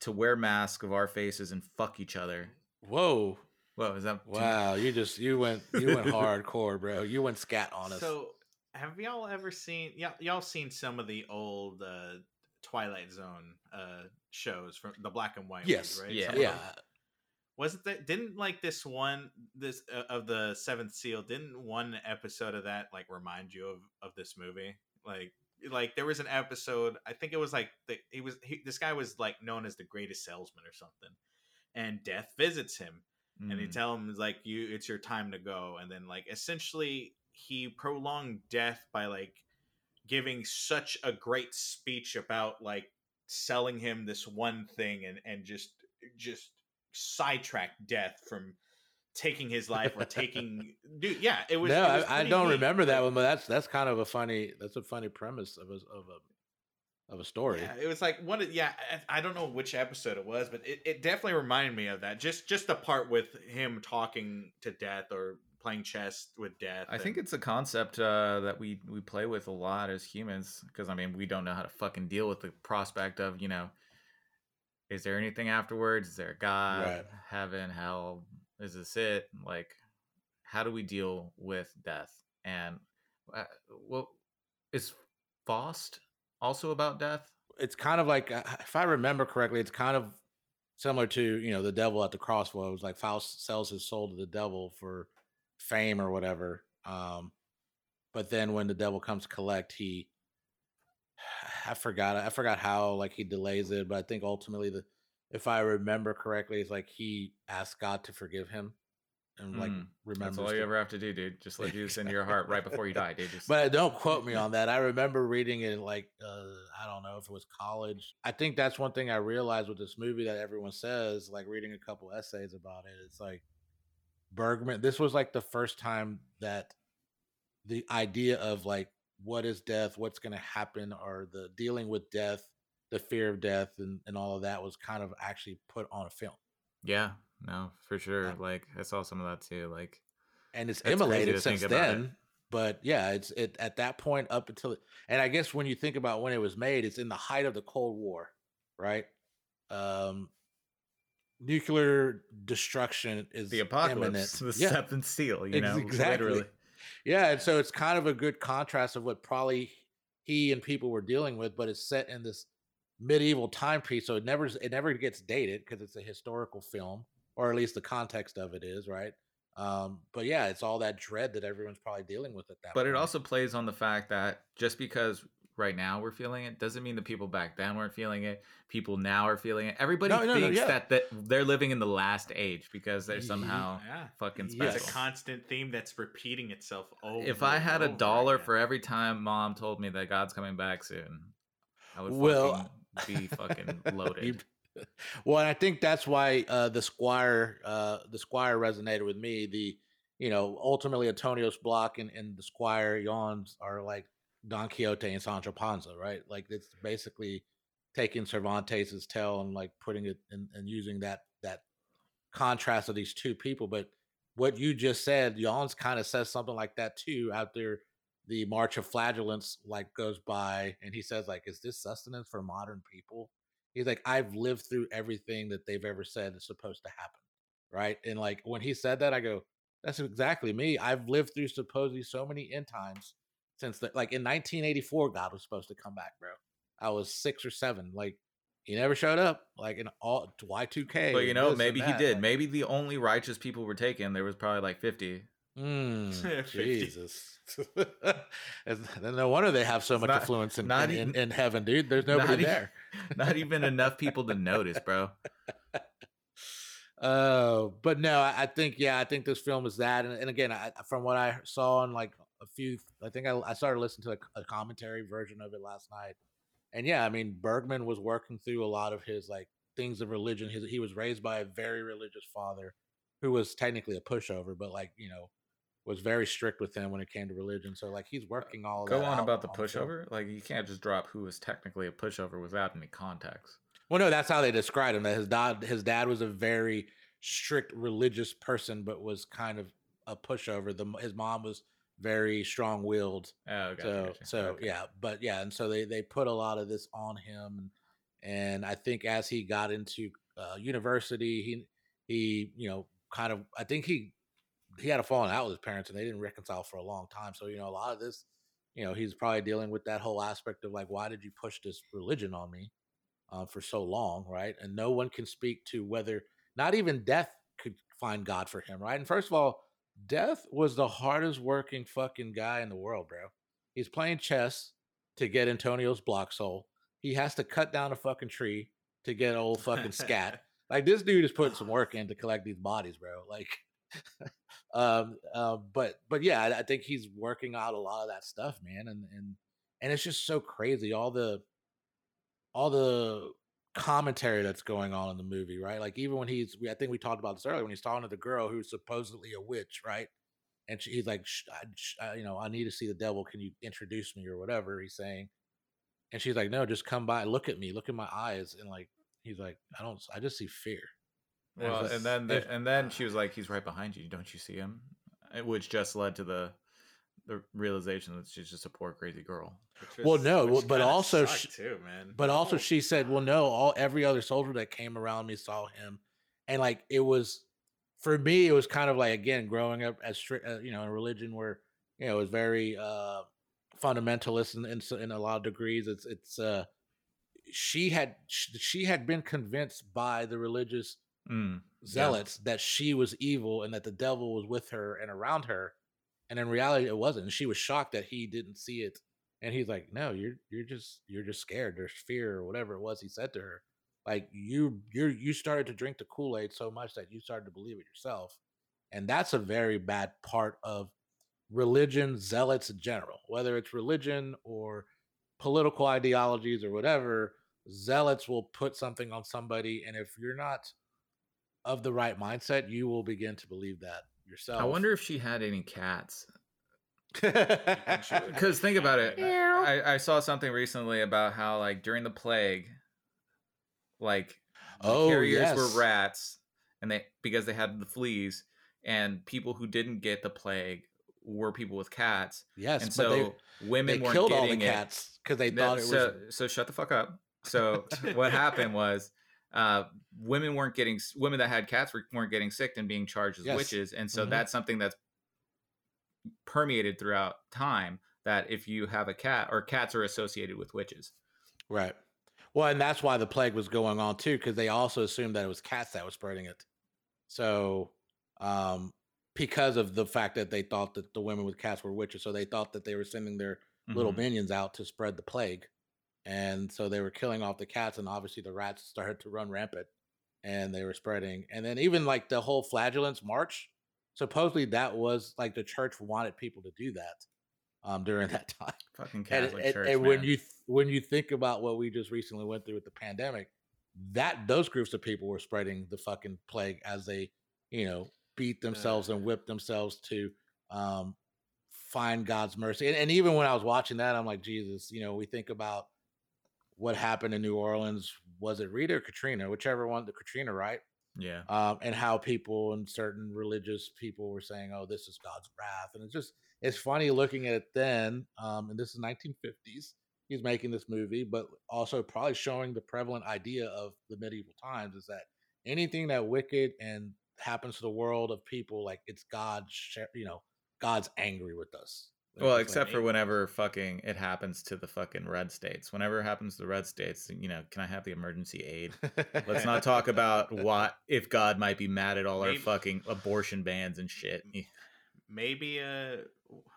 Speaker 1: to wear masks of our faces and fuck each other.
Speaker 2: Whoa!
Speaker 1: Whoa, is that
Speaker 2: Wow! You just you went you went hardcore, bro. You went scat on us.
Speaker 3: So, have y'all ever seen y'all, y'all seen some of the old uh, Twilight Zone uh, shows from the black and white? ones,
Speaker 2: yes,
Speaker 3: right?
Speaker 1: Yeah.
Speaker 3: Some
Speaker 2: yeah.
Speaker 3: Wasn't that didn't like this one this uh, of the Seventh Seal? Didn't one episode of that like remind you of of this movie? Like like there was an episode. I think it was like the, he was he, this guy was like known as the greatest salesman or something, and Death visits him and
Speaker 1: Mm.
Speaker 3: they tell him like you it's your time to go and then like essentially he prolonged death by like giving such a great speech about like selling him this one thing and and just just sidetrack death from taking his life or taking dude yeah it was
Speaker 2: no,
Speaker 3: it was
Speaker 2: I, I don't
Speaker 3: neat,
Speaker 2: remember that one, but that's that's kind of a funny that's a funny premise of a of a of a story.
Speaker 3: Yeah, it was like one of yeah. I, don't know which episode it was, but it, it definitely reminded me of that. Just just the part with him talking to death or playing chess with death.
Speaker 1: I think it's a concept uh, that we we play with a lot as humans because I mean we don't know how to fucking deal with the prospect of you know is there anything afterwards? Is there a God,
Speaker 2: Right.
Speaker 1: heaven, hell? Is this it? Like, how do we deal with death? And uh, well, is Faust also about death?
Speaker 2: It's kind of like uh, if I remember correctly, it's kind of similar to you know the devil at the crossroads. Like Faust sells his soul to the devil for fame or whatever. Um, but then when the devil comes to collect, he I forgot I forgot how like he delays it, but I think ultimately the if I remember correctly, it's like he asks God to forgive him and like
Speaker 1: Mm,
Speaker 2: remembers.
Speaker 1: That's all you ever have to do, dude. Just let Jesus into your heart right before you die, dude. Just,
Speaker 2: But don't quote me on that. I remember reading it like uh, I don't know if it was college. I think that's one thing I realized with this movie that everyone says, like reading a couple essays about it. It's like Bergman. This was like the first time that the idea of like what is death, what's going to happen, or the dealing with death, the fear of death, and, and all of that was kind of actually put on a film.
Speaker 1: yeah, no, for sure.
Speaker 2: Um,
Speaker 1: like I saw some of that too. Like
Speaker 2: and it's immolated since
Speaker 1: about it.
Speaker 2: then. But yeah, it's it at that point up until and I guess when you think about when it was made, it's in the height of the Cold War, right? Um nuclear destruction is
Speaker 1: the apocalypse,
Speaker 2: imminent.
Speaker 1: the
Speaker 2: yeah.
Speaker 1: seventh seal. You know,
Speaker 2: exactly.
Speaker 1: literally.
Speaker 2: yeah, and so it's kind of a good contrast of what probably he and people were dealing with, but it's set in this medieval timepiece, so it never it never gets dated because it's a historical film, or at least the context of it is right. Um, but yeah, it's all that dread that everyone's probably dealing with at that.
Speaker 1: But it also plays on the fact that just because right now we're feeling it doesn't mean the people back then weren't feeling it. People now are feeling it. Everybody
Speaker 2: No, no, no,
Speaker 1: thinks
Speaker 2: yeah.
Speaker 1: that, that they're living in the last age because they're somehow
Speaker 3: yeah.
Speaker 1: fucking special.
Speaker 3: It's a constant theme that's repeating itself over.
Speaker 1: if I had a dollar
Speaker 3: again.
Speaker 1: for every time mom told me that God's coming back soon, I would
Speaker 2: Well,
Speaker 1: fucking be fucking loaded.
Speaker 2: Well, and I think that's why uh, the Squire, uh, the Squire resonated with me. The, you know, ultimately Antonius Block and, and the Squire Jöns are like Don Quixote and Sancho Panza, right? Like it's basically taking Cervantes' tale and like putting it and, and using that that contrast of these two people. But what you just said, Jöns kind of says something like that too. After the March of Flagellants like goes by, and he says like, "Is this sustenance for modern people?" He's like, "I've lived through everything that they've ever said is supposed to happen." Right, and like when he said that, I go, "That's exactly me. I've lived through supposedly so many end times since the, like in 1984, God was supposed to come back, bro. I was six or seven. Like he never showed up. Like in all Y2K.
Speaker 1: but you know, maybe he did.
Speaker 2: like-
Speaker 1: Maybe the only righteous people were taken. There was probably like fifty.
Speaker 2: Mm, Jesus. Then no wonder they have so much
Speaker 1: not-
Speaker 2: influence in,
Speaker 1: not
Speaker 2: in, in, in heaven, dude. There's
Speaker 1: not
Speaker 2: nobody
Speaker 1: even-
Speaker 2: there.
Speaker 1: Not even enough people to notice, bro.
Speaker 2: Uh, but no, I, I think yeah, I think this film is that, and, and again, I, from what I saw in like a few, I think I, I started listening to a, a commentary version of it last night, and yeah, I mean Bergman was working through a lot of his like things of religion. His, he was raised by a very religious father, who was technically a pushover, but like you know, was very strict with him when it came to religion. So like he's working all
Speaker 1: Go on
Speaker 2: out
Speaker 1: about the pushover. Like you can't just drop who was technically a pushover without any context.
Speaker 2: Well, no, that's how they described him. That his dad, his dad was a very strict religious person, but was kind of a pushover. The his mom was very strong willed.
Speaker 1: Oh, gotcha,
Speaker 2: so
Speaker 1: gotcha.
Speaker 2: so
Speaker 1: Okay.
Speaker 2: yeah, but yeah, and so they they put a lot of this on him, and I think as he got into uh, university, he he you know kind of I think he he had a falling out with his parents, and they didn't reconcile for a long time. So you know a lot of this, you know, he's probably dealing with that whole aspect of like, why did you push this religion on me uh, for so long, right? And no one can speak to whether not even death could find God for him, right? And first of all, death was the hardest working fucking guy in the world, bro. He's playing chess to get Antonius Block soul. He has to cut down a fucking tree to get old fucking Skat. Like this dude is putting some work in to collect these bodies, bro. Like, um, uh, but but yeah, I, I think he's working out a lot of that stuff, man, and and and it's just so crazy all the all the commentary that's going on in the movie, right? Like even when he's, we, I think we talked about this earlier when he's talking to the girl who's supposedly a witch, right? And she, he's like, I, I, you know, I need to see the devil. Can you introduce me or whatever he's saying? And she's like, no, just come by, look at me, look in my eyes, and like he's like, I don't, I just see fear. And
Speaker 1: Well,
Speaker 2: it's
Speaker 1: and then
Speaker 2: it's-
Speaker 1: the, and then she was like, "He's right behind you. Don't you see him?" Which just led to the the realization that she's just a poor crazy girl.
Speaker 3: Which
Speaker 2: Well, no, well, but also
Speaker 3: sucked
Speaker 2: sh-
Speaker 3: too, man.
Speaker 2: But also,
Speaker 3: Oh.
Speaker 2: she said, "Well, no, all every other soldier that came around me saw him, and like it was for me, it was kind of like again growing up as uh, you know in a religion where you know it was very uh fundamentalist in, in in a lot of degrees. It's it's uh she had she had been convinced by the religious
Speaker 1: Mm.
Speaker 2: zealots that she was evil and that the devil was with her and around her and in reality it wasn't and she was shocked that he didn't see it and he's like no you're you're just you're just scared there's fear or whatever it was he said to her like you you're you started to drink the kool-aid so much that you started to believe it yourself and that's a very bad part of religion zealots in general whether it's religion or political ideologies or whatever zealots will put something on somebody and if you're not of the right mindset, you will begin to believe that yourself.
Speaker 1: I wonder if she had any cats. Because think about it. I, I saw something recently about how like during the plague, like
Speaker 2: Oh,
Speaker 1: carriers
Speaker 2: yes.
Speaker 1: were rats, and they because they had the fleas, and people who didn't get the plague were people with cats,
Speaker 2: yes,
Speaker 1: and
Speaker 2: but
Speaker 1: so
Speaker 2: they,
Speaker 1: women
Speaker 2: they
Speaker 1: weren't
Speaker 2: killed all the cats because they thought it was.
Speaker 1: so, so shut the fuck up. So what happened was uh, women weren't getting women that had cats were, weren't getting sick and being charged as
Speaker 2: Yes.
Speaker 1: witches, and so
Speaker 2: Mhm.
Speaker 1: that's something that's permeated throughout time. That if you have a cat or cats are associated with witches.
Speaker 2: right. Well, and that's why the plague was going on too, because they also assumed that it was cats that was spreading it. So, um, because of the fact that they thought that the women with cats were witches, so they thought that they were sending their little
Speaker 1: Mhm.
Speaker 2: minions out to spread the plague. And so they were killing off the cats, and obviously the rats started to run rampant and they were spreading. And then even like the whole flagellants march, supposedly that was like the church wanted people to do that um, during that time.
Speaker 1: fucking Catholic
Speaker 2: and-
Speaker 1: Church.
Speaker 2: and when you th- when you think about what we just recently went through with the pandemic, that those groups of people were spreading the fucking plague as they, you know, beat themselves and whip themselves to um, find God's mercy. And, and even when I was watching that, I'm like, Jesus, you know, we think about what happened in New Orleans. Was it Rita or Katrina? Whichever one, the Katrina, right?
Speaker 1: yeah,
Speaker 2: um, and how people and certain religious people were saying, "Oh, this is God's wrath," and it's just it's funny looking at it then. Um, and this is 1950s. He's making this movie, but also probably showing the prevalent idea of the medieval times is that anything that wicked and happens to the world of people, like it's God's, you know, God's angry with us.
Speaker 1: Well, except for whenever fucking it happens to the fucking red states. Whenever it happens to the red states, you know, can I have the emergency aid? Let's not talk about what if God might be mad at all our fucking abortion bans and shit.
Speaker 3: maybe uh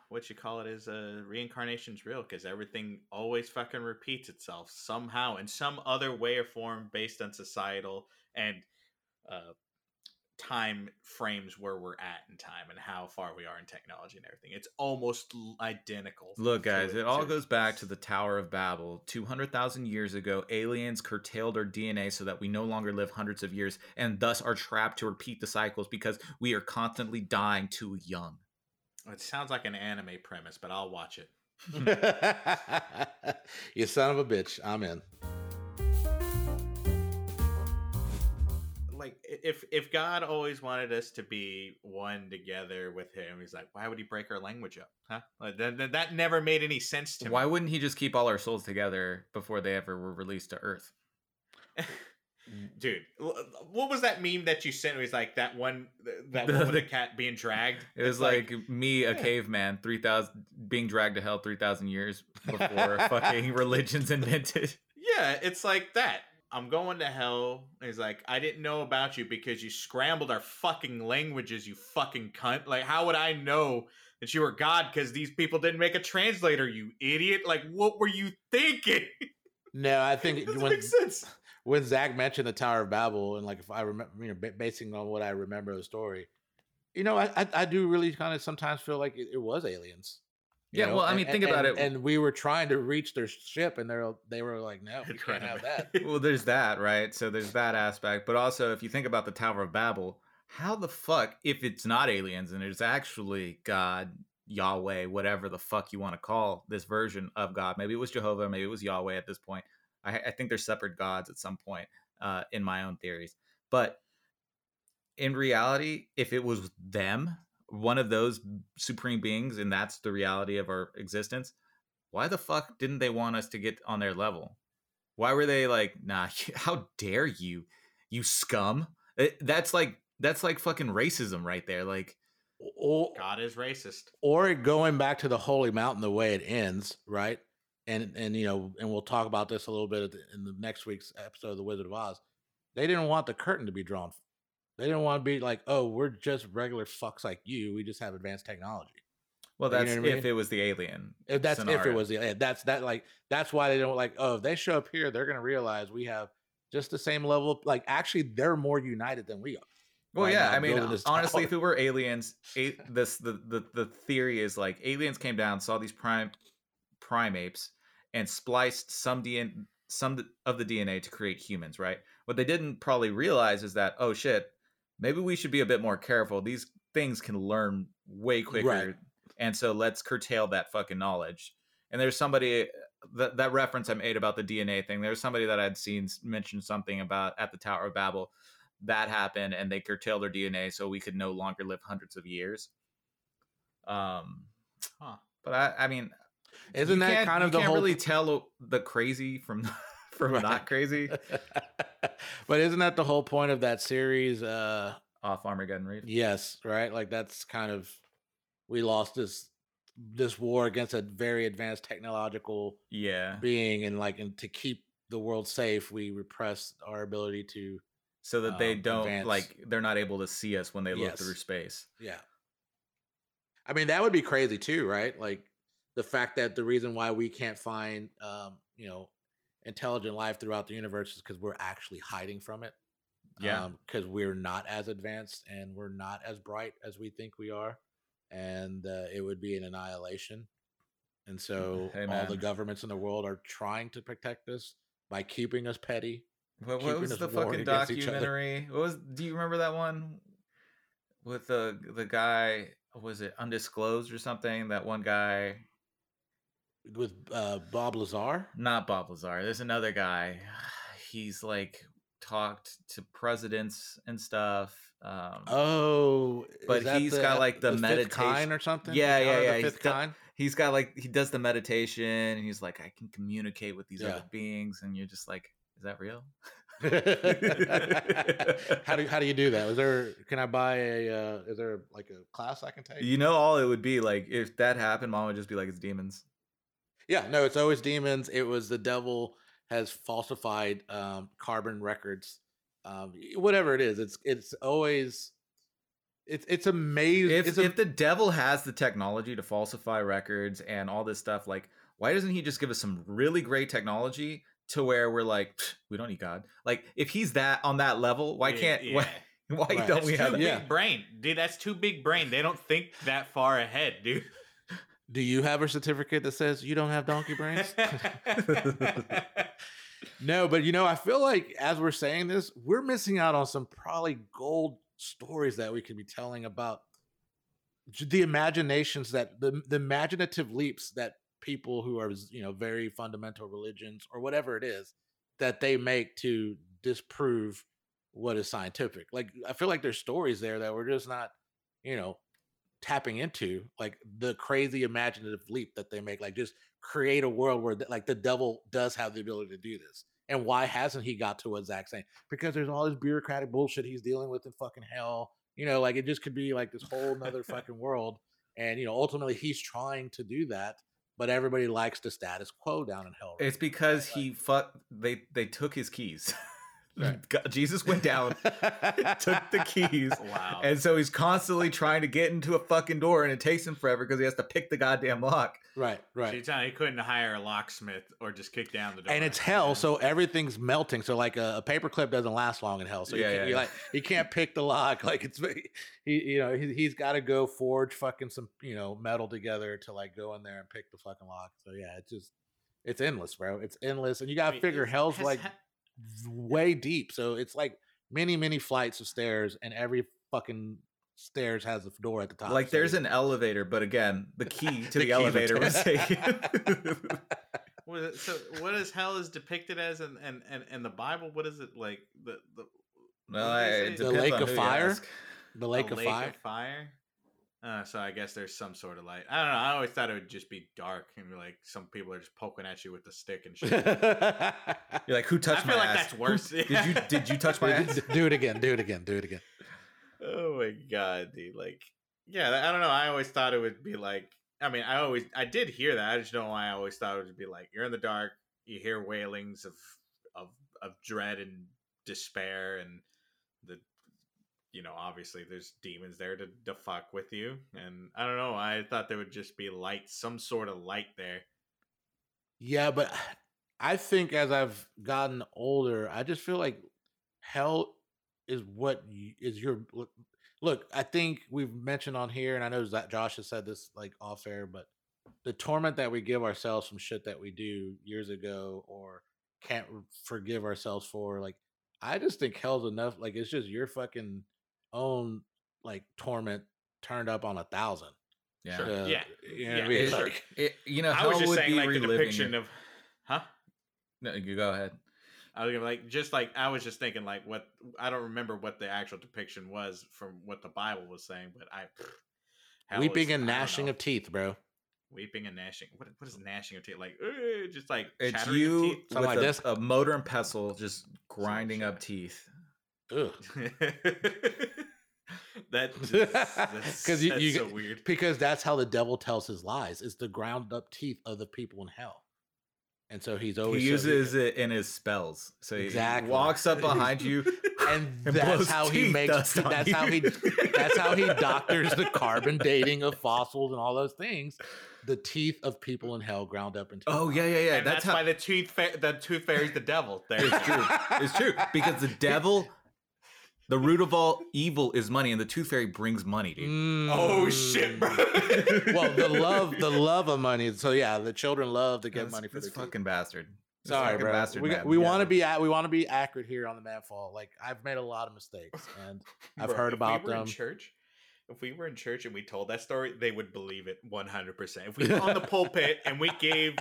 Speaker 3: what you call it is uh reincarnation's real because everything always fucking repeats itself somehow in some other way or form based on societal and uh time frames where we're at in time and how far we are in technology and everything it's almost identical
Speaker 1: Look, guys, it all goes back to the Tower of Babel. 200,000 years ago, aliens curtailed our DNA so that we no longer live hundreds of years and thus are trapped to repeat the cycles because we are constantly dying too young.
Speaker 3: it sounds like an anime premise but i'll watch it
Speaker 2: you son of a bitch. I'm in.
Speaker 3: Like if if God always wanted us to be one together with Him, He's like, why would He break our language up? Huh? Like, that, that, that never made any sense to
Speaker 1: Why
Speaker 3: me.
Speaker 1: Why wouldn't he just keep all our souls together before they ever were released to Earth?
Speaker 3: Dude, what was that meme that you sent? It was like that one, that
Speaker 1: The-
Speaker 3: one with
Speaker 1: the-
Speaker 3: a cat being dragged.
Speaker 1: It was
Speaker 3: It's
Speaker 1: like, me, a
Speaker 3: yeah.
Speaker 1: caveman, 3,000, being dragged to hell 3,000 years before fucking religion's invented.
Speaker 3: yeah, it's like that. I'm going to hell. He's like, I didn't know about you because you scrambled our fucking languages, you fucking cunt. Like, how would I know that you were God because these people didn't make a translator, you idiot. Like, what were you thinking?
Speaker 2: No, I think when when Zach mentioned the Tower of Babel, and like if I remember, you know, ba- basing on what I remember of the story, you know, I I, I do really kind of sometimes feel like it, it was aliens.
Speaker 1: Yeah,
Speaker 2: know,
Speaker 1: well, I mean,
Speaker 2: and-
Speaker 1: think about
Speaker 2: and-
Speaker 1: it.
Speaker 2: And we were trying to reach their ship, and they're they were like, no, we can't have that.
Speaker 1: well, there's that, right? So there's that aspect. But also, if you think about the Tower of Babel, how the fuck, if it's not aliens and it's actually God, Yahweh, whatever the fuck you want to call this version of God, maybe it was Jehovah, maybe it was Yahweh at this point. I, I think they're separate gods at some point uh, in my own theories. But in reality, if it was them, one of those supreme beings, and that's the reality of our existence, why the fuck didn't they want us to get on their level? Why were they like, nah, how dare you, you scum? It- that's like that's like fucking racism right there. Like,
Speaker 2: Or,
Speaker 3: God is racist.
Speaker 2: or going back to the holy mountain the way it ends, right? And and you know, and we'll talk about this a little bit in the next week's episode of The Wizard of Oz. They didn't want the curtain to be drawn. They didn't want to be like, oh, we're just regular fucks like you. We just have advanced technology.
Speaker 1: well,
Speaker 2: You know
Speaker 1: that's
Speaker 2: what I
Speaker 1: if
Speaker 2: mean?
Speaker 1: it was the alien.
Speaker 2: If that's if it was the that's that like that's why they don't like oh if they show up here they're gonna realize we have just the same level of like actually they're more united than we are.
Speaker 1: Well,
Speaker 2: by
Speaker 1: yeah, I mean, honestly, if it were aliens, a, this the, the the theory is like aliens came down, saw these prime primates, and spliced some DNA, some of the DNA to create humans. Right. What they didn't probably realize is that oh shit, maybe we should be a bit more careful. These things can learn way quicker,
Speaker 2: Right.
Speaker 1: and so let's curtail that fucking knowledge. And there's somebody that that reference I made about the DNA thing. There's somebody that I'd seen mention something about at the Tower of Babel that happened and they curtailed their DNA so we could no longer live hundreds of years. Um,
Speaker 3: Huh.
Speaker 1: but I, I mean,
Speaker 2: Isn't that kind of
Speaker 1: you
Speaker 2: the
Speaker 1: can't
Speaker 2: whole
Speaker 1: really tell the crazy from from
Speaker 2: Right.
Speaker 1: not crazy
Speaker 2: but isn't that the whole point of that series? Uh
Speaker 1: off Armageddon Reef.
Speaker 2: yes, right? Like that's kind of we lost this this war against a very advanced technological
Speaker 1: Yeah.
Speaker 2: being and like and to keep the world safe, we repress our ability to
Speaker 1: So that they
Speaker 2: um,
Speaker 1: don't
Speaker 2: advance.
Speaker 1: like they're not able to see us when they look
Speaker 2: Yes.
Speaker 1: through space.
Speaker 2: Yeah. I mean, that would be crazy too, right? Like the fact that the reason why we can't find, um, you know, intelligent life throughout the universe is because we're actually hiding from it.
Speaker 1: Yeah.
Speaker 2: Because we're not as advanced and we're not as bright as we think we are. And uh, it would be an annihilation. And so
Speaker 1: Hey,
Speaker 2: all the governments in the world are trying to protect us by keeping us petty.
Speaker 1: What, what was the fucking
Speaker 2: against each other.
Speaker 1: documentary? What was? Do you remember that one with the the guy? Was it undisclosed or something? That one guy,
Speaker 2: With uh, Bob Lazar.
Speaker 1: not Bob Lazar. There's another guy. He's like talked to presidents and stuff. Um,
Speaker 2: Oh,
Speaker 1: But he's got, like, the
Speaker 2: fifth
Speaker 1: meditation-
Speaker 2: or something.
Speaker 1: Yeah, yeah, yeah,
Speaker 2: The
Speaker 1: he's got- he's got like he does the meditation. And he's like, I can communicate with these
Speaker 2: Yeah.
Speaker 1: other beings, and you're just like, is that real?
Speaker 2: how do how do you do that? Is there can I buy a uh, is there like a class I can take?
Speaker 1: You know, all it would be like if that happened, mom would just be like, it's demons.
Speaker 2: Yeah, no, it's always demons. It was the devil has falsified um, carbon records. Um, whatever it is, it's it's always it's it's amazing.
Speaker 1: if
Speaker 2: it's a-
Speaker 1: if the devil has the technology to falsify records and all this stuff, like why doesn't he just give us some really great technology to where we're like, we don't need God? Like if he's that on that level, why
Speaker 3: Yeah,
Speaker 1: can't
Speaker 3: yeah.
Speaker 1: why, why
Speaker 2: Right.
Speaker 1: don't
Speaker 3: That's
Speaker 1: we
Speaker 3: too
Speaker 1: have
Speaker 3: big?
Speaker 2: Yeah.
Speaker 3: brain, dude. That's too big brain. They don't think that far ahead, dude.
Speaker 2: Do you have a certificate that says you don't have donkey brains? No, but you know, I feel like as we're saying this, we're missing out on some probably gold stories that we could be telling about the imaginations that the, the imaginative leaps that people who are you know very fundamental religions or whatever it is that they make to disprove what is scientific. Like I feel like there's stories there that we're just not, you know, tapping into like the crazy imaginative leap that they make like just create a world where like the devil does have the ability to do this and why hasn't he got to what zach's saying because there's all this bureaucratic bullshit he's dealing with in fucking hell you know like it just could be like this whole nother fucking world and you know ultimately he's trying to do that but everybody likes the status quo down in hell right
Speaker 1: It's because he fuck they they took his keys.
Speaker 2: Right.
Speaker 1: God- Jesus went down, took the keys,
Speaker 3: Wow.
Speaker 1: and so he's constantly trying to get into a fucking door, and it takes him forever because he has to pick the goddamn lock.
Speaker 2: right,
Speaker 3: So
Speaker 2: right.
Speaker 3: you're telling he couldn't hire a locksmith or just kick down the door.
Speaker 2: and it's hell, so everything's melting. So like a, a paper clip doesn't last long in hell. So
Speaker 1: Yeah,
Speaker 2: you,
Speaker 1: yeah,
Speaker 2: can't, you
Speaker 1: yeah.
Speaker 2: like you can't pick the lock. Like it's he, you know, he, he's got to go forge fucking some you know metal together to like go in there and pick the fucking lock. So yeah, it's just it's endless, bro. It's endless, and you got to figure hell's like
Speaker 3: ha-
Speaker 2: way deep. So it's like many many flights of stairs, and every fucking stairs has a door at the top.
Speaker 1: Like
Speaker 2: So
Speaker 1: there's an elevator, but again, the key to
Speaker 2: The
Speaker 1: the,
Speaker 2: key
Speaker 1: elevator
Speaker 2: to-
Speaker 1: was taken.
Speaker 3: What is, so what is hell is depicted as in, in, in, in the Bible? What is it like? The, the
Speaker 1: well, I, it?
Speaker 2: The lake of fire? the lake
Speaker 3: a
Speaker 2: of
Speaker 3: lake
Speaker 2: fire.
Speaker 3: Of fire. Uh, so I guess there's some sort of light. I don't know. I always thought it would just be dark and like some people are just poking at you with a stick and shit.
Speaker 1: You're like, who touched
Speaker 3: feel
Speaker 1: my
Speaker 3: like
Speaker 1: ass?
Speaker 3: that's worse.
Speaker 1: Who- did you did you touch my ass?
Speaker 2: do it again. Do it again. Do it again.
Speaker 3: Oh my god, dude! Like, yeah, I don't know. I always thought it would be like. I mean, I always, I did hear that. I just don't know why I always thought it would be like you're in the dark, you hear wailings of of of dread and despair, and the, you know, obviously there's demons there to to fuck with you, and I don't know. I thought there would just be light, some sort of light there.
Speaker 2: Yeah, but I think as I've gotten older, I just feel like hell is what is your look. Look, I think we've mentioned on here, and I know that Josh has said this like off air, but the torment that we give ourselves from shit that we do years ago or can't forgive ourselves for, like, I just think hell's enough. Like, it's just your fucking own like torment turned up on a thousand.
Speaker 1: Yeah.
Speaker 3: Sure.
Speaker 2: to-
Speaker 3: Yeah.
Speaker 2: you know what I
Speaker 3: Yeah,
Speaker 2: mean?
Speaker 3: sure.
Speaker 2: Like-
Speaker 1: It, you know,
Speaker 3: I
Speaker 1: hell
Speaker 3: was just
Speaker 1: would
Speaker 3: saying
Speaker 1: be
Speaker 3: like the depiction
Speaker 1: it.
Speaker 3: of, huh?
Speaker 1: No, you go ahead.
Speaker 3: I was gonna be like just like I was just thinking like what I don't remember what the actual depiction was from what the Bible was saying, but I hell
Speaker 2: Weeping
Speaker 3: is-
Speaker 2: and
Speaker 3: I
Speaker 2: gnashing of teeth, bro.
Speaker 3: weeping and gnashing. What what is gnashing of teeth like? "Uh," just like
Speaker 1: It's
Speaker 3: chattering
Speaker 1: you
Speaker 3: of
Speaker 1: with
Speaker 2: like
Speaker 1: a,
Speaker 2: this?
Speaker 1: a motor and pestle just grinding up teeth.
Speaker 2: Ugh.
Speaker 3: teeth. that just, that's,
Speaker 2: 'Cause you-
Speaker 3: that's
Speaker 2: you
Speaker 3: so weird.
Speaker 2: because that's how the devil tells his lies. It's the ground up teeth of the people in hell. And so he's always
Speaker 1: He
Speaker 2: so-
Speaker 1: uses it in his spells. So
Speaker 2: Exactly.
Speaker 1: he walks up behind you.
Speaker 2: and
Speaker 1: and
Speaker 2: that's
Speaker 1: blows
Speaker 2: how he makes that's how he that's how he doctors the carbon dating of fossils and all those things. The teeth of people in hell ground up into
Speaker 1: Oh yeah, yeah, yeah.
Speaker 3: and
Speaker 1: that's,
Speaker 3: that's,
Speaker 1: how
Speaker 3: why the tooth fa- the tooth fairy's the devil. There
Speaker 1: it's true. It's true because the devil, the root of all evil is money, and the tooth fairy brings money, dude.
Speaker 3: Oh shit, bro.
Speaker 2: Mm. well, the love, the love of money. So yeah, the children love to get
Speaker 1: This-
Speaker 2: money for
Speaker 1: this
Speaker 2: their teeth.
Speaker 1: fucking bastard. This
Speaker 2: Sorry,
Speaker 1: fucking
Speaker 2: bro.
Speaker 1: Bastard
Speaker 2: we we
Speaker 1: Yeah.
Speaker 2: want to be at, we want to be accurate here on the MAMFAW. Like I've made a lot of mistakes, and I've
Speaker 3: Bro,
Speaker 2: heard
Speaker 3: if
Speaker 2: about
Speaker 3: we were
Speaker 2: them.
Speaker 3: In church, if we were in church and we told that story, they would believe it one hundred percent. If we were on the pulpit and we gave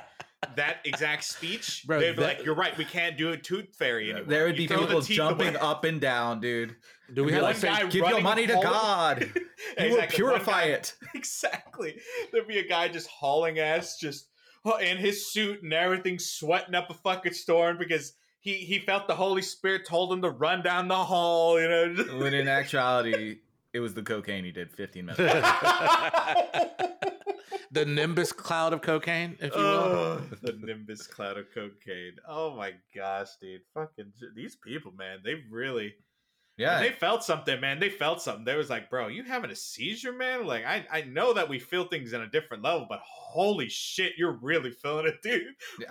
Speaker 3: that exact speech,
Speaker 2: Bro,
Speaker 3: they'd be
Speaker 2: that-
Speaker 3: like, "You're right. We can't do a tooth fairy anymore."
Speaker 1: There would
Speaker 3: You
Speaker 1: be
Speaker 3: throw the
Speaker 1: people
Speaker 3: teeth
Speaker 1: jumping
Speaker 3: away.
Speaker 1: up and down, dude.
Speaker 2: Do we
Speaker 1: Be
Speaker 2: have
Speaker 1: like,
Speaker 2: like
Speaker 3: One guy
Speaker 1: Give your
Speaker 3: running
Speaker 1: money to
Speaker 3: hauling-
Speaker 1: God. He will
Speaker 3: Exactly, one
Speaker 1: purify
Speaker 3: guy-
Speaker 1: it.
Speaker 3: Exactly. There'd be a guy just hauling ass, just oh, in his suit and everything, sweating up a fucking storm because he he felt the Holy Spirit told him to run down the hall. You know.
Speaker 1: When in actuality, it was the cocaine he did 15 minutes.
Speaker 2: the nimbus cloud of cocaine, if you will.
Speaker 3: Oh, the Nimbus cloud of cocaine. Oh my gosh, dude! Fucking these people, man. They really,
Speaker 1: Yeah.
Speaker 3: they felt something, man. They felt something. They was like, bro, you having a seizure, man? Like, I, I know that we feel things in a different level, but holy shit, you're really feeling it, dude.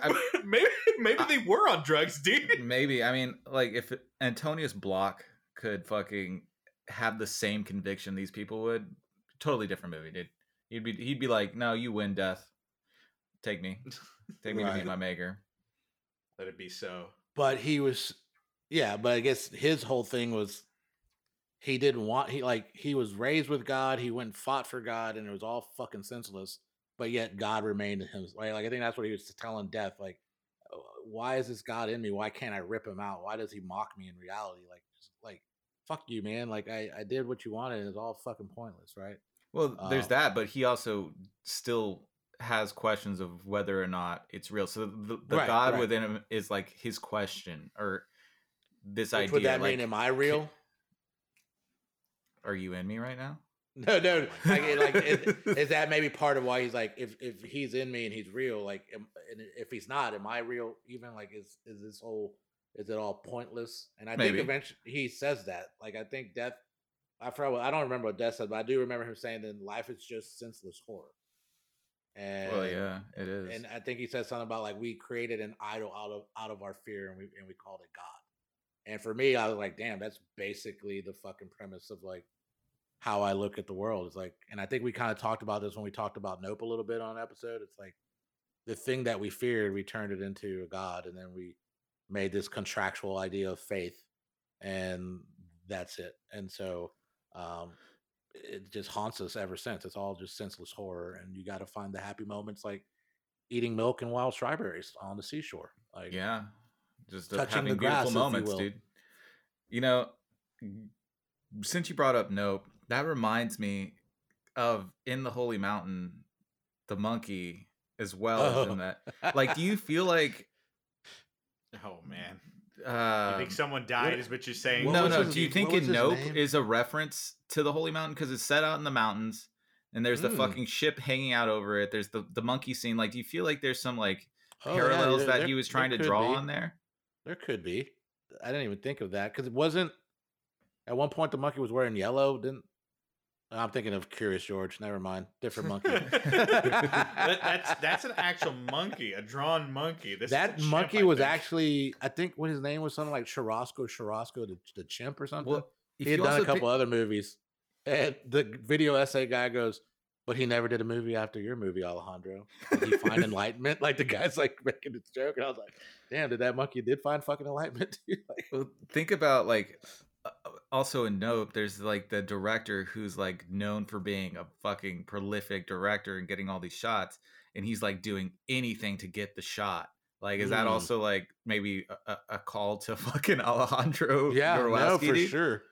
Speaker 1: I-
Speaker 3: maybe, maybe they were on drugs, dude.
Speaker 1: Maybe. I mean, like if Antonius Block could fucking have the same conviction these people would, totally different movie, dude. He'd be he'd be like, "No, you win, death. Take me, take me to
Speaker 2: Right.
Speaker 1: meet my maker."
Speaker 3: Let it be so.
Speaker 2: but he was yeah but i guess his whole thing was he didn't want he like he was raised with god he went and fought for god and it was all fucking senseless but yet god remained in him right like i think that's what he was telling death like "Uh, why is this god in me why can't i rip him out why does he mock me in reality like just like fuck you man like i i did what you wanted and it's all fucking pointless right
Speaker 1: Well, there's
Speaker 2: Uh,
Speaker 1: that, but he also still has questions of whether or not it's real. So the, the
Speaker 2: Right,
Speaker 1: God
Speaker 2: right.
Speaker 1: within him is like his question or this
Speaker 2: Which
Speaker 1: idea.
Speaker 2: would that
Speaker 1: like,
Speaker 2: mean am i real
Speaker 1: Are you in me right now?
Speaker 2: no no like, like is, is that maybe part of why he's like if if he's in me and he's real like am, and if he's not am i real even like is is this whole Is it all pointless? And I
Speaker 1: Maybe.
Speaker 2: think eventually he says that. Like I think death. I forgot. What, I don't remember what death said, but I do remember him saying that life is just senseless horror. And
Speaker 1: Well, yeah, it is.
Speaker 2: and I think he said something about like we created an idol out of out of our fear and we and we called it God. And for me, I was like, damn, that's basically the fucking premise of like how I look at the world. It's like, and I think we kind of talked about this when we talked about Nope a little bit on an episode. It's like the thing that we feared, we turned it into a God, and then we made this contractual idea of faith, and that's it. And so um it just haunts us ever since. It's all just senseless horror, and you got to find the happy moments like eating milk and wild strawberries on the seashore. Like,
Speaker 1: yeah, just
Speaker 2: touching
Speaker 1: having
Speaker 2: the grass,
Speaker 1: beautiful
Speaker 2: you
Speaker 1: moments,
Speaker 2: will.
Speaker 1: dude. You know, since you brought up Nope, that reminds me of in the Holy Mountain, the monkey as well as
Speaker 2: Oh.
Speaker 1: in that. Like, do you feel like?
Speaker 3: Oh man,
Speaker 1: Uh,
Speaker 3: you think someone died? is what you're saying?
Speaker 2: what
Speaker 1: no, no.
Speaker 2: his-
Speaker 1: Do you think
Speaker 2: was
Speaker 1: in
Speaker 2: his
Speaker 1: Nope
Speaker 2: name?
Speaker 1: is a reference to the Holy Mountain because it's set out in the mountains and there's the
Speaker 2: Mm.
Speaker 1: fucking ship hanging out over it. There's the the monkey scene. Like, do you feel like there's some like
Speaker 2: Oh, yeah,
Speaker 1: parallels
Speaker 2: there-
Speaker 1: that
Speaker 2: there-
Speaker 1: he was trying to draw
Speaker 2: be.
Speaker 1: on there?
Speaker 2: There could be. I didn't even think of that because it wasn't. At one point, the monkey was wearing yellow. Didn't I'm thinking of Curious George. Never mind, different monkey.
Speaker 3: That- that's that's an actual monkey, a drawn monkey. This
Speaker 2: that
Speaker 3: chimp,
Speaker 2: monkey
Speaker 3: I
Speaker 2: was actually, I think, when his name was something like Churrasco, Churrasco, the, the chimp or something.
Speaker 1: Well,
Speaker 2: he had done a couple
Speaker 1: pick-
Speaker 2: other movies, and the video essay guy goes, "But he never did a movie after your movie, Alejandro. Did he find enlightenment?" Like the guy's like making this joke, and I was like, "Damn, did that monkey did find fucking enlightenment?" like,
Speaker 1: Well, think about like uh, also in Nope, there's like the director who's like known for being a fucking prolific director and getting all these shots, and he's like doing anything to get the shot. Like, is that
Speaker 2: Mm.
Speaker 1: also like maybe a, a- a call to fucking Alejandro?
Speaker 2: yeah, no, for
Speaker 1: dude?
Speaker 2: sure,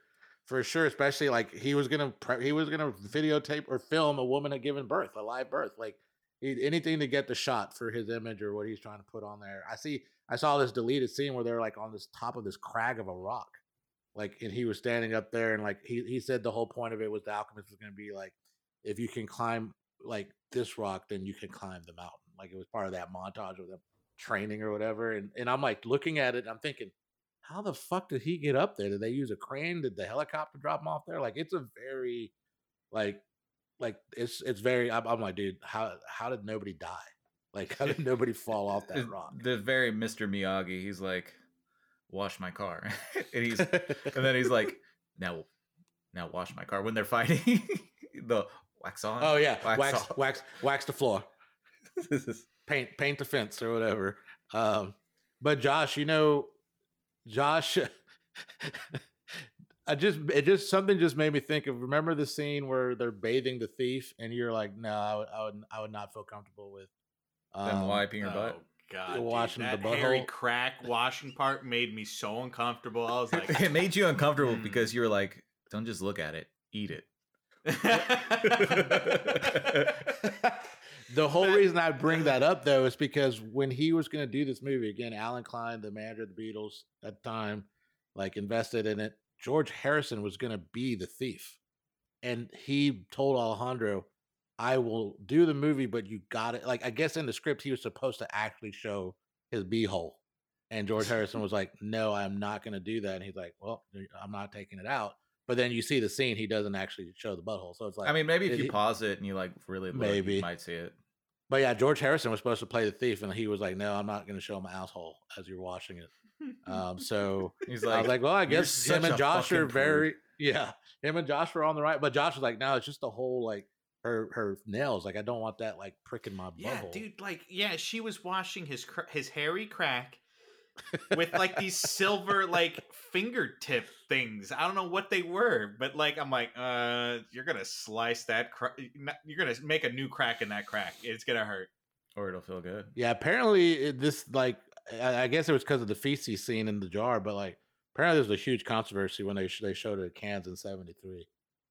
Speaker 2: for sure. Especially like he was gonna pre- he was gonna videotape or film a woman at giving birth, a live birth, like he, anything to get the shot for his image or what he's trying to put on there. I see, I saw this deleted scene where they're like on this top of this crag of a rock, like, and he was standing up there, and like he he said the whole point of it was the alchemist was gonna be like, if you can climb like this rock, then you can climb the mountain. Like it was part of that montage of them training or whatever. And and I'm like looking at it, I'm thinking, how the fuck did he get up there? Did they use a crane? Did the helicopter drop him off there? Like it's a very like like it's it's very I'm, I'm like, dude, how how did nobody die? Like how did nobody fall off that rock?
Speaker 1: The very Mr. Miyagi. He's like, wash my car, and he's and then he's like, now, now wash my car when they're fighting. the wax on.
Speaker 2: Oh yeah,
Speaker 1: wax
Speaker 2: wax
Speaker 1: off.
Speaker 2: wax wax the floor. paint paint the fence or whatever. Um, but Josh, you know, Josh, I just it just something just made me think of. Remember the scene where they're bathing the thief, and you're like, no, I would I would, I would not feel comfortable with
Speaker 1: Them
Speaker 2: um,
Speaker 1: wiping her butt.
Speaker 3: God,
Speaker 2: washing
Speaker 3: dude,
Speaker 2: the
Speaker 3: that hairy crack washing part made me so uncomfortable. I was like,
Speaker 1: it made you uncomfortable
Speaker 3: Mm.
Speaker 1: because you were like, don't just look at it, eat it.
Speaker 2: the whole reason I bring that up though is because when he was going to do this movie again, Allen Klein, the manager of the Beatles at the time, like invested in it. George Harrison was going to be the thief, and he told Alejandro, "I will do the movie, but you got it." Like I guess in the script he was supposed to actually show his beehole, and George Harrison was like, "No, I'm not going to do that." And he's like, "Well, I'm not taking it out." But then you see the scene; he doesn't actually show the butthole, so it's like
Speaker 1: I mean, maybe if you
Speaker 2: he-
Speaker 1: pause it and you like really look,
Speaker 2: Maybe.
Speaker 1: you might see it.
Speaker 2: But yeah, George Harrison was supposed to play the thief, and he was like, "No, I'm not going to show my asshole as you're watching it." Um, so
Speaker 1: He's
Speaker 2: I
Speaker 1: like,
Speaker 2: was like, "Well, I guess him and Josh are
Speaker 1: fucking prude."
Speaker 2: very yeah, him and Josh were on the right." But Josh was like, "No, it's just the whole like her her nails. Like I don't want that like pricking my
Speaker 3: yeah,
Speaker 2: butthole."
Speaker 3: dude, like yeah, she was washing his cr- his hairy crack with like these silver like fingertip things. I don't know what they were, but like I'm like, uh, you're gonna slice that. Cra- you're gonna make a new crack in that crack. It's gonna hurt.
Speaker 1: or it'll feel good.
Speaker 2: Yeah, apparently it, this like I, I guess it was because of the feces scene in the jar, but like apparently there was a huge controversy when they sh- they showed it at Cannes in '73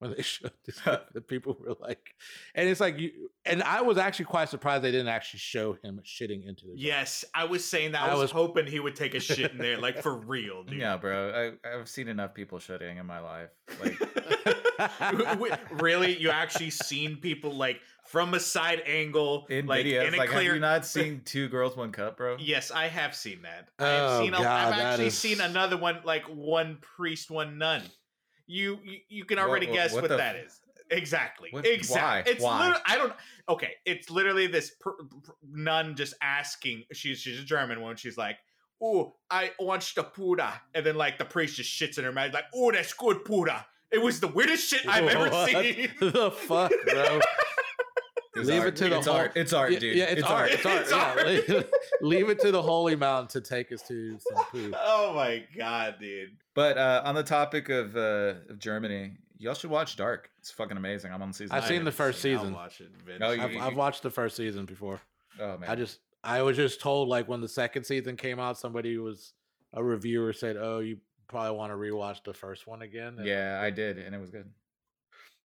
Speaker 2: when they showed this. the people were like, and it's like you and I was actually quite surprised they didn't actually show him shitting into the.
Speaker 3: Yes, I was saying that.
Speaker 2: I
Speaker 3: I was,
Speaker 2: was-
Speaker 3: hoping he would take a shit in there, like for real, dude.
Speaker 1: Yeah, bro. I, I've seen enough people shitting in my life. Like,
Speaker 3: really? You actually seen people like from a side angle,
Speaker 1: in
Speaker 3: like
Speaker 1: videos.
Speaker 3: in a
Speaker 1: like,
Speaker 3: clear.
Speaker 1: have you not seen Two Girls One Cup, bro?
Speaker 3: Yes, I have seen that. I have
Speaker 2: Oh,
Speaker 3: seen. A,
Speaker 2: God,
Speaker 3: I've actually
Speaker 2: is-
Speaker 3: seen another one, like one priest, one nun. You you, you can already
Speaker 1: what-
Speaker 3: guess
Speaker 1: what
Speaker 3: what,
Speaker 1: the
Speaker 3: that
Speaker 1: f-
Speaker 3: is. Exactly.
Speaker 1: What-
Speaker 3: exactly.
Speaker 1: why?
Speaker 3: It's
Speaker 1: Why?
Speaker 3: lit- I don't. Okay, it's literally this per, per- nun just asking. She's she's a German one. She's like, "Oh, I want the puda," and then like the priest just shits in her mouth, like, "Oh, that's good puda." It was the weirdest shit I've ever seen.
Speaker 2: the fuck, bro?
Speaker 1: It's
Speaker 2: Leave
Speaker 1: art.
Speaker 2: it to the
Speaker 1: it's
Speaker 2: whole-
Speaker 1: art. It's art,
Speaker 2: yeah,
Speaker 1: dude.
Speaker 2: yeah, it's, art. It's art.
Speaker 3: It's
Speaker 2: yeah,
Speaker 3: art.
Speaker 2: leave, leave it to the holy mountain to take us to some poo.
Speaker 3: oh my god, dude.
Speaker 1: But uh, on the topic of uh, of Germany, y'all should watch Dark. It's fucking amazing. I'm on season.
Speaker 2: I've seen the first
Speaker 3: seen it. I'll
Speaker 2: season.
Speaker 3: watch it
Speaker 1: Oh, you-
Speaker 2: I've, I've watched the first season before.
Speaker 1: Oh man,
Speaker 2: I just I was just told like when the second season came out, somebody was a reviewer said, "Oh, you probably want to rewatch the first one again." And-
Speaker 1: yeah, I did, and it was good.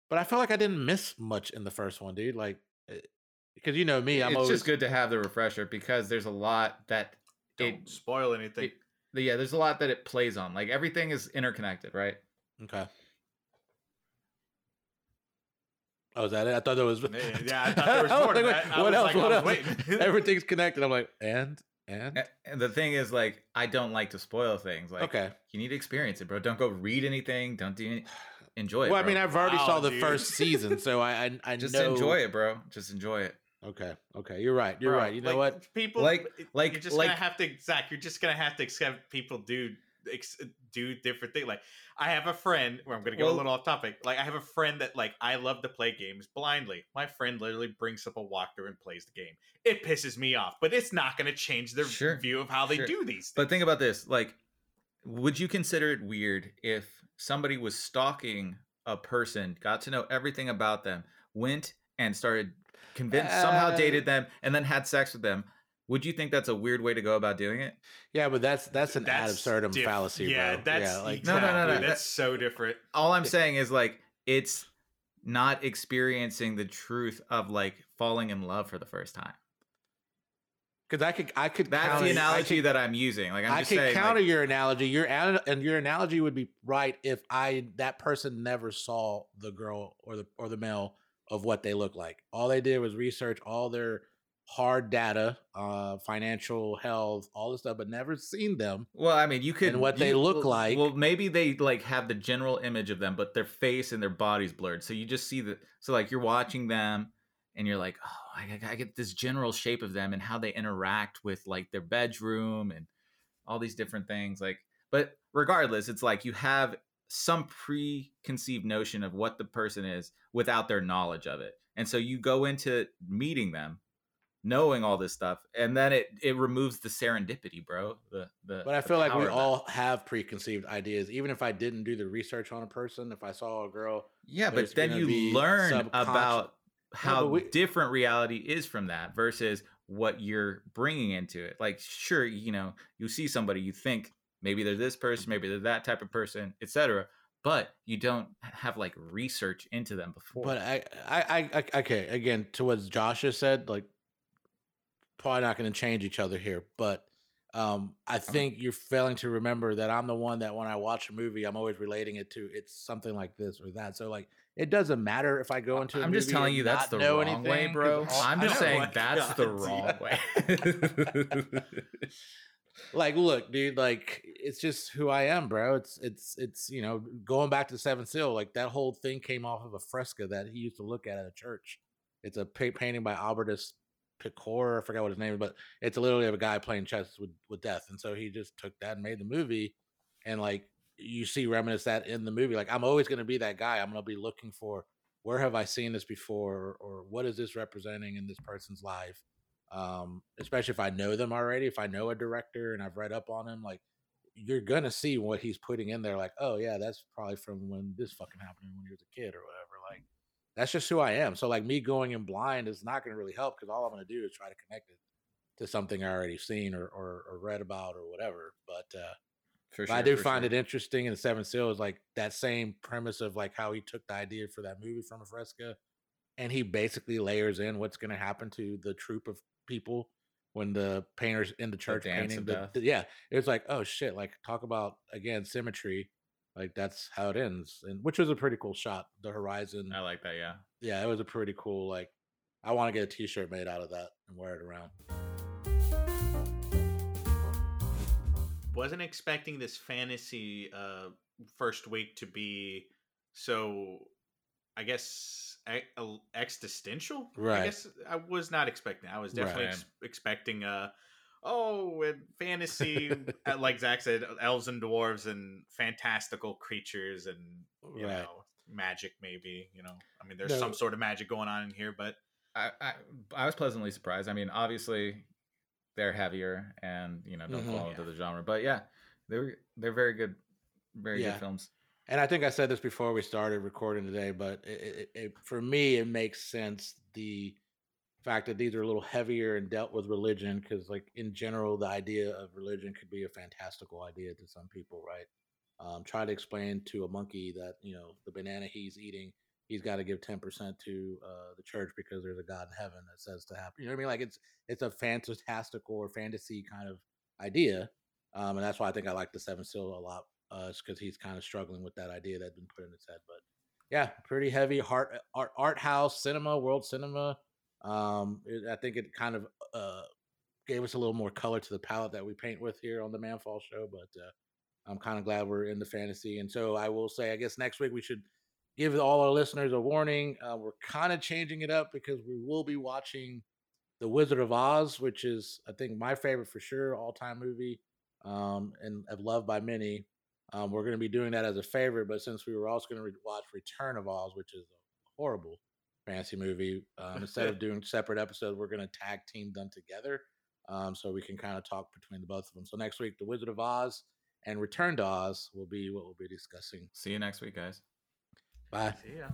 Speaker 2: but I felt like I didn't miss much in the first one, dude. Like, Eh, because you know me, I'm
Speaker 1: it's
Speaker 2: always
Speaker 1: just good to have the refresher because there's a lot that
Speaker 3: Don't
Speaker 1: it,
Speaker 3: spoil anything.
Speaker 1: it yeah, there's a lot that it plays on. Like everything is interconnected, right?
Speaker 2: okay. Oh, is that it? I thought there was.
Speaker 3: Yeah, yeah, I thought there was more
Speaker 2: like,
Speaker 3: that.
Speaker 2: What else?
Speaker 3: like,
Speaker 2: what else? Everything's connected. I'm like, and and
Speaker 1: And the thing is, like, I don't like to spoil things. Like,
Speaker 2: okay.
Speaker 1: you need to experience it, bro. Don't go read anything. Don't do any. Enjoy it.
Speaker 2: Well, I mean, I've already
Speaker 3: Wow,
Speaker 2: saw oh, the
Speaker 3: dude.
Speaker 2: first season, so I I, I
Speaker 1: just
Speaker 2: know.
Speaker 1: enjoy it, bro. Just enjoy it.
Speaker 2: Okay, okay, you're right. You're
Speaker 3: Bro,
Speaker 2: right. You know
Speaker 3: like,
Speaker 2: what?
Speaker 3: People
Speaker 1: Like- like-
Speaker 3: you're just
Speaker 1: like-
Speaker 3: gonna have to Zach. You're just gonna have to accept people do ex, do different things. Like I have a friend where I'm gonna go
Speaker 1: Well-
Speaker 3: a little off topic. Like I have a friend that like I love to play games blindly. My friend literally brings up a walkthrough and plays the game. It pisses me off, but it's not gonna change their
Speaker 1: Sure,
Speaker 3: view of how they
Speaker 1: sure.
Speaker 3: do these. Things.
Speaker 1: But think about this: like, would you consider it weird if somebody was stalking a person, got to know everything about them, went and started convinced somehow
Speaker 2: Uh,
Speaker 1: dated them, and then had sex with them? Would you think that's a weird way to go about doing it?
Speaker 2: Yeah, but that's that's an ad absurdum
Speaker 3: diff-
Speaker 2: fallacy,
Speaker 3: Yeah,
Speaker 2: bro.
Speaker 3: that's
Speaker 2: yeah, like
Speaker 1: No, no, no, no,
Speaker 3: exactly. That's so different.
Speaker 1: All I'm saying is like it's not experiencing the truth of like falling in love for the first time.
Speaker 2: Because I could I could
Speaker 1: That's
Speaker 2: counter,
Speaker 1: the analogy
Speaker 2: could,
Speaker 1: that I'm using. Like I'm
Speaker 2: I
Speaker 1: just
Speaker 2: could
Speaker 1: saying,
Speaker 2: counter
Speaker 1: like,
Speaker 2: your analogy. Your and your analogy would be right if I that person never saw the girl or the or the male of what they look like. All they did was research all their hard data, uh, financial health, all this stuff, but never seen them.
Speaker 1: Well, I mean, you could
Speaker 2: what they look
Speaker 1: well-
Speaker 2: like.
Speaker 1: Well, maybe they like have the general image of them, but their face and their body's blurred. So you just see the so like you're watching them, and you're like, oh, I, I get this general shape of them and how they interact with like their bedroom and all these different things. Like, but regardless, it's like you have some preconceived notion of what the person is without their knowledge of it, and so you go into meeting them knowing all this stuff and then it it removes the serendipity bro the the
Speaker 2: But I feel like we all have preconceived ideas. Even if I didn't do the research on a person, if I saw a girl
Speaker 1: Yeah, but then you learn about how
Speaker 2: we-
Speaker 1: different reality is from that versus what you're bringing into it. Like, sure, you know, you see somebody, you think maybe they're this person, maybe they're that type of person, etc. But you don't have like research into them before.
Speaker 2: But I, I, I, okay. Again, to what Josh just said, like probably not going to change each other here, but um, I think you're failing to remember that I'm the one that when I watch a movie, I'm always relating it to it's something like this or that. So like, it doesn't matter if I go into. i
Speaker 1: I'm just telling you that's the wrong way, bro. Oh
Speaker 3: I'm
Speaker 1: just saying
Speaker 3: my
Speaker 1: that's the wrong
Speaker 3: yeah.
Speaker 1: way.
Speaker 2: like look dude like it's just who i am bro it's it's it's you know going back to seven seal like that whole thing came off of a fresco that he used to look at at a church it's a painting by Albertus Pictor i forgot what his name is but it's literally of a guy playing chess with with death and so he just took that and made the movie and like you see reminisce that in the movie like i'm always going to be that guy i'm going to be looking for where have i seen this before or what is this representing in this person's life um, especially if I know them already. If I know a director and I've read up on him, like you're gonna see what he's putting in there. Like, oh yeah, that's probably from when this fucking happened when he was a kid or whatever. Like, that's just who I am. So like me going in blind is not gonna really help because all I'm gonna do is try to connect it to something I already seen or or, or read about or whatever. But uh,
Speaker 1: For
Speaker 2: but I do find it interesting in the Seven Seals, like that same premise of like how he took the idea for that movie from a fresco, and he basically layers in what's going to happen to the troop of people when the painters in the church
Speaker 1: dance
Speaker 2: painting. The, the- yeah, it was like oh shit, like talk about again symmetry, like that's how it ends, and which was a pretty cool shot. The horizon,
Speaker 1: I like that. Yeah.
Speaker 2: yeah, it was a pretty cool like I want to get a T-shirt made out of that and wear it around.
Speaker 3: Wasn't expecting this fantasy uh, first week to be so. I guess existential.
Speaker 2: Right.
Speaker 3: I guess I was not expecting. I was definitely
Speaker 1: Right.
Speaker 3: ex- expecting uh oh and fantasy uh, like Zach said, elves and dwarves and fantastical creatures and you
Speaker 2: Right.
Speaker 3: know magic maybe. You know, I mean, there's
Speaker 2: No.
Speaker 3: some sort of magic going on in here, but
Speaker 1: I, I I was pleasantly surprised. I mean, obviously they're heavier and you know don't
Speaker 2: Mhm.
Speaker 1: fall into
Speaker 3: Yeah.
Speaker 1: the genre, but yeah, they're they're very good, very
Speaker 2: Yeah.
Speaker 1: good films.
Speaker 2: And I think I said this before we started recording today, but it, it, it, for me, it makes sense the fact that these are a little heavier and dealt with religion, because, like in general, the idea of religion could be a fantastical idea to some people, right? Um, try to explain to a monkey that you know the banana he's eating, he's got to give ten percent to uh, the church because there's a God in heaven that says to happen. You know what I mean? Like it's it's a fantastical or fantasy kind of idea, um, and that's why I think I like the Seventh Seal a lot uh, because he's kind of struggling with that idea that's been put in his head. But yeah, pretty heavy heart art art house cinema, world cinema. Um, it, I think it kind of uh, gave us a little more color to the palette that we paint with here on the MAMFAW Show. But uh, I'm kind of glad we're in the fantasy, and so I will say, I guess next week we should give all our listeners a warning. Uh, we're kind of changing it up because we will be watching The Wizard of Oz, which is I think my favorite for sure, all time movie, um, and loved by many. Um, we're going to be doing that as a favorite, but since we were also going to re- watch Return of Oz, which is a horrible fantasy movie, um, instead of doing separate episodes, we're going to tag team them together um, so we can kind of talk between the both of them. So next week, The Wizard of Oz and Return to Oz will be what we'll be discussing.
Speaker 1: See you next week, guys.
Speaker 2: Bye.
Speaker 3: see ya.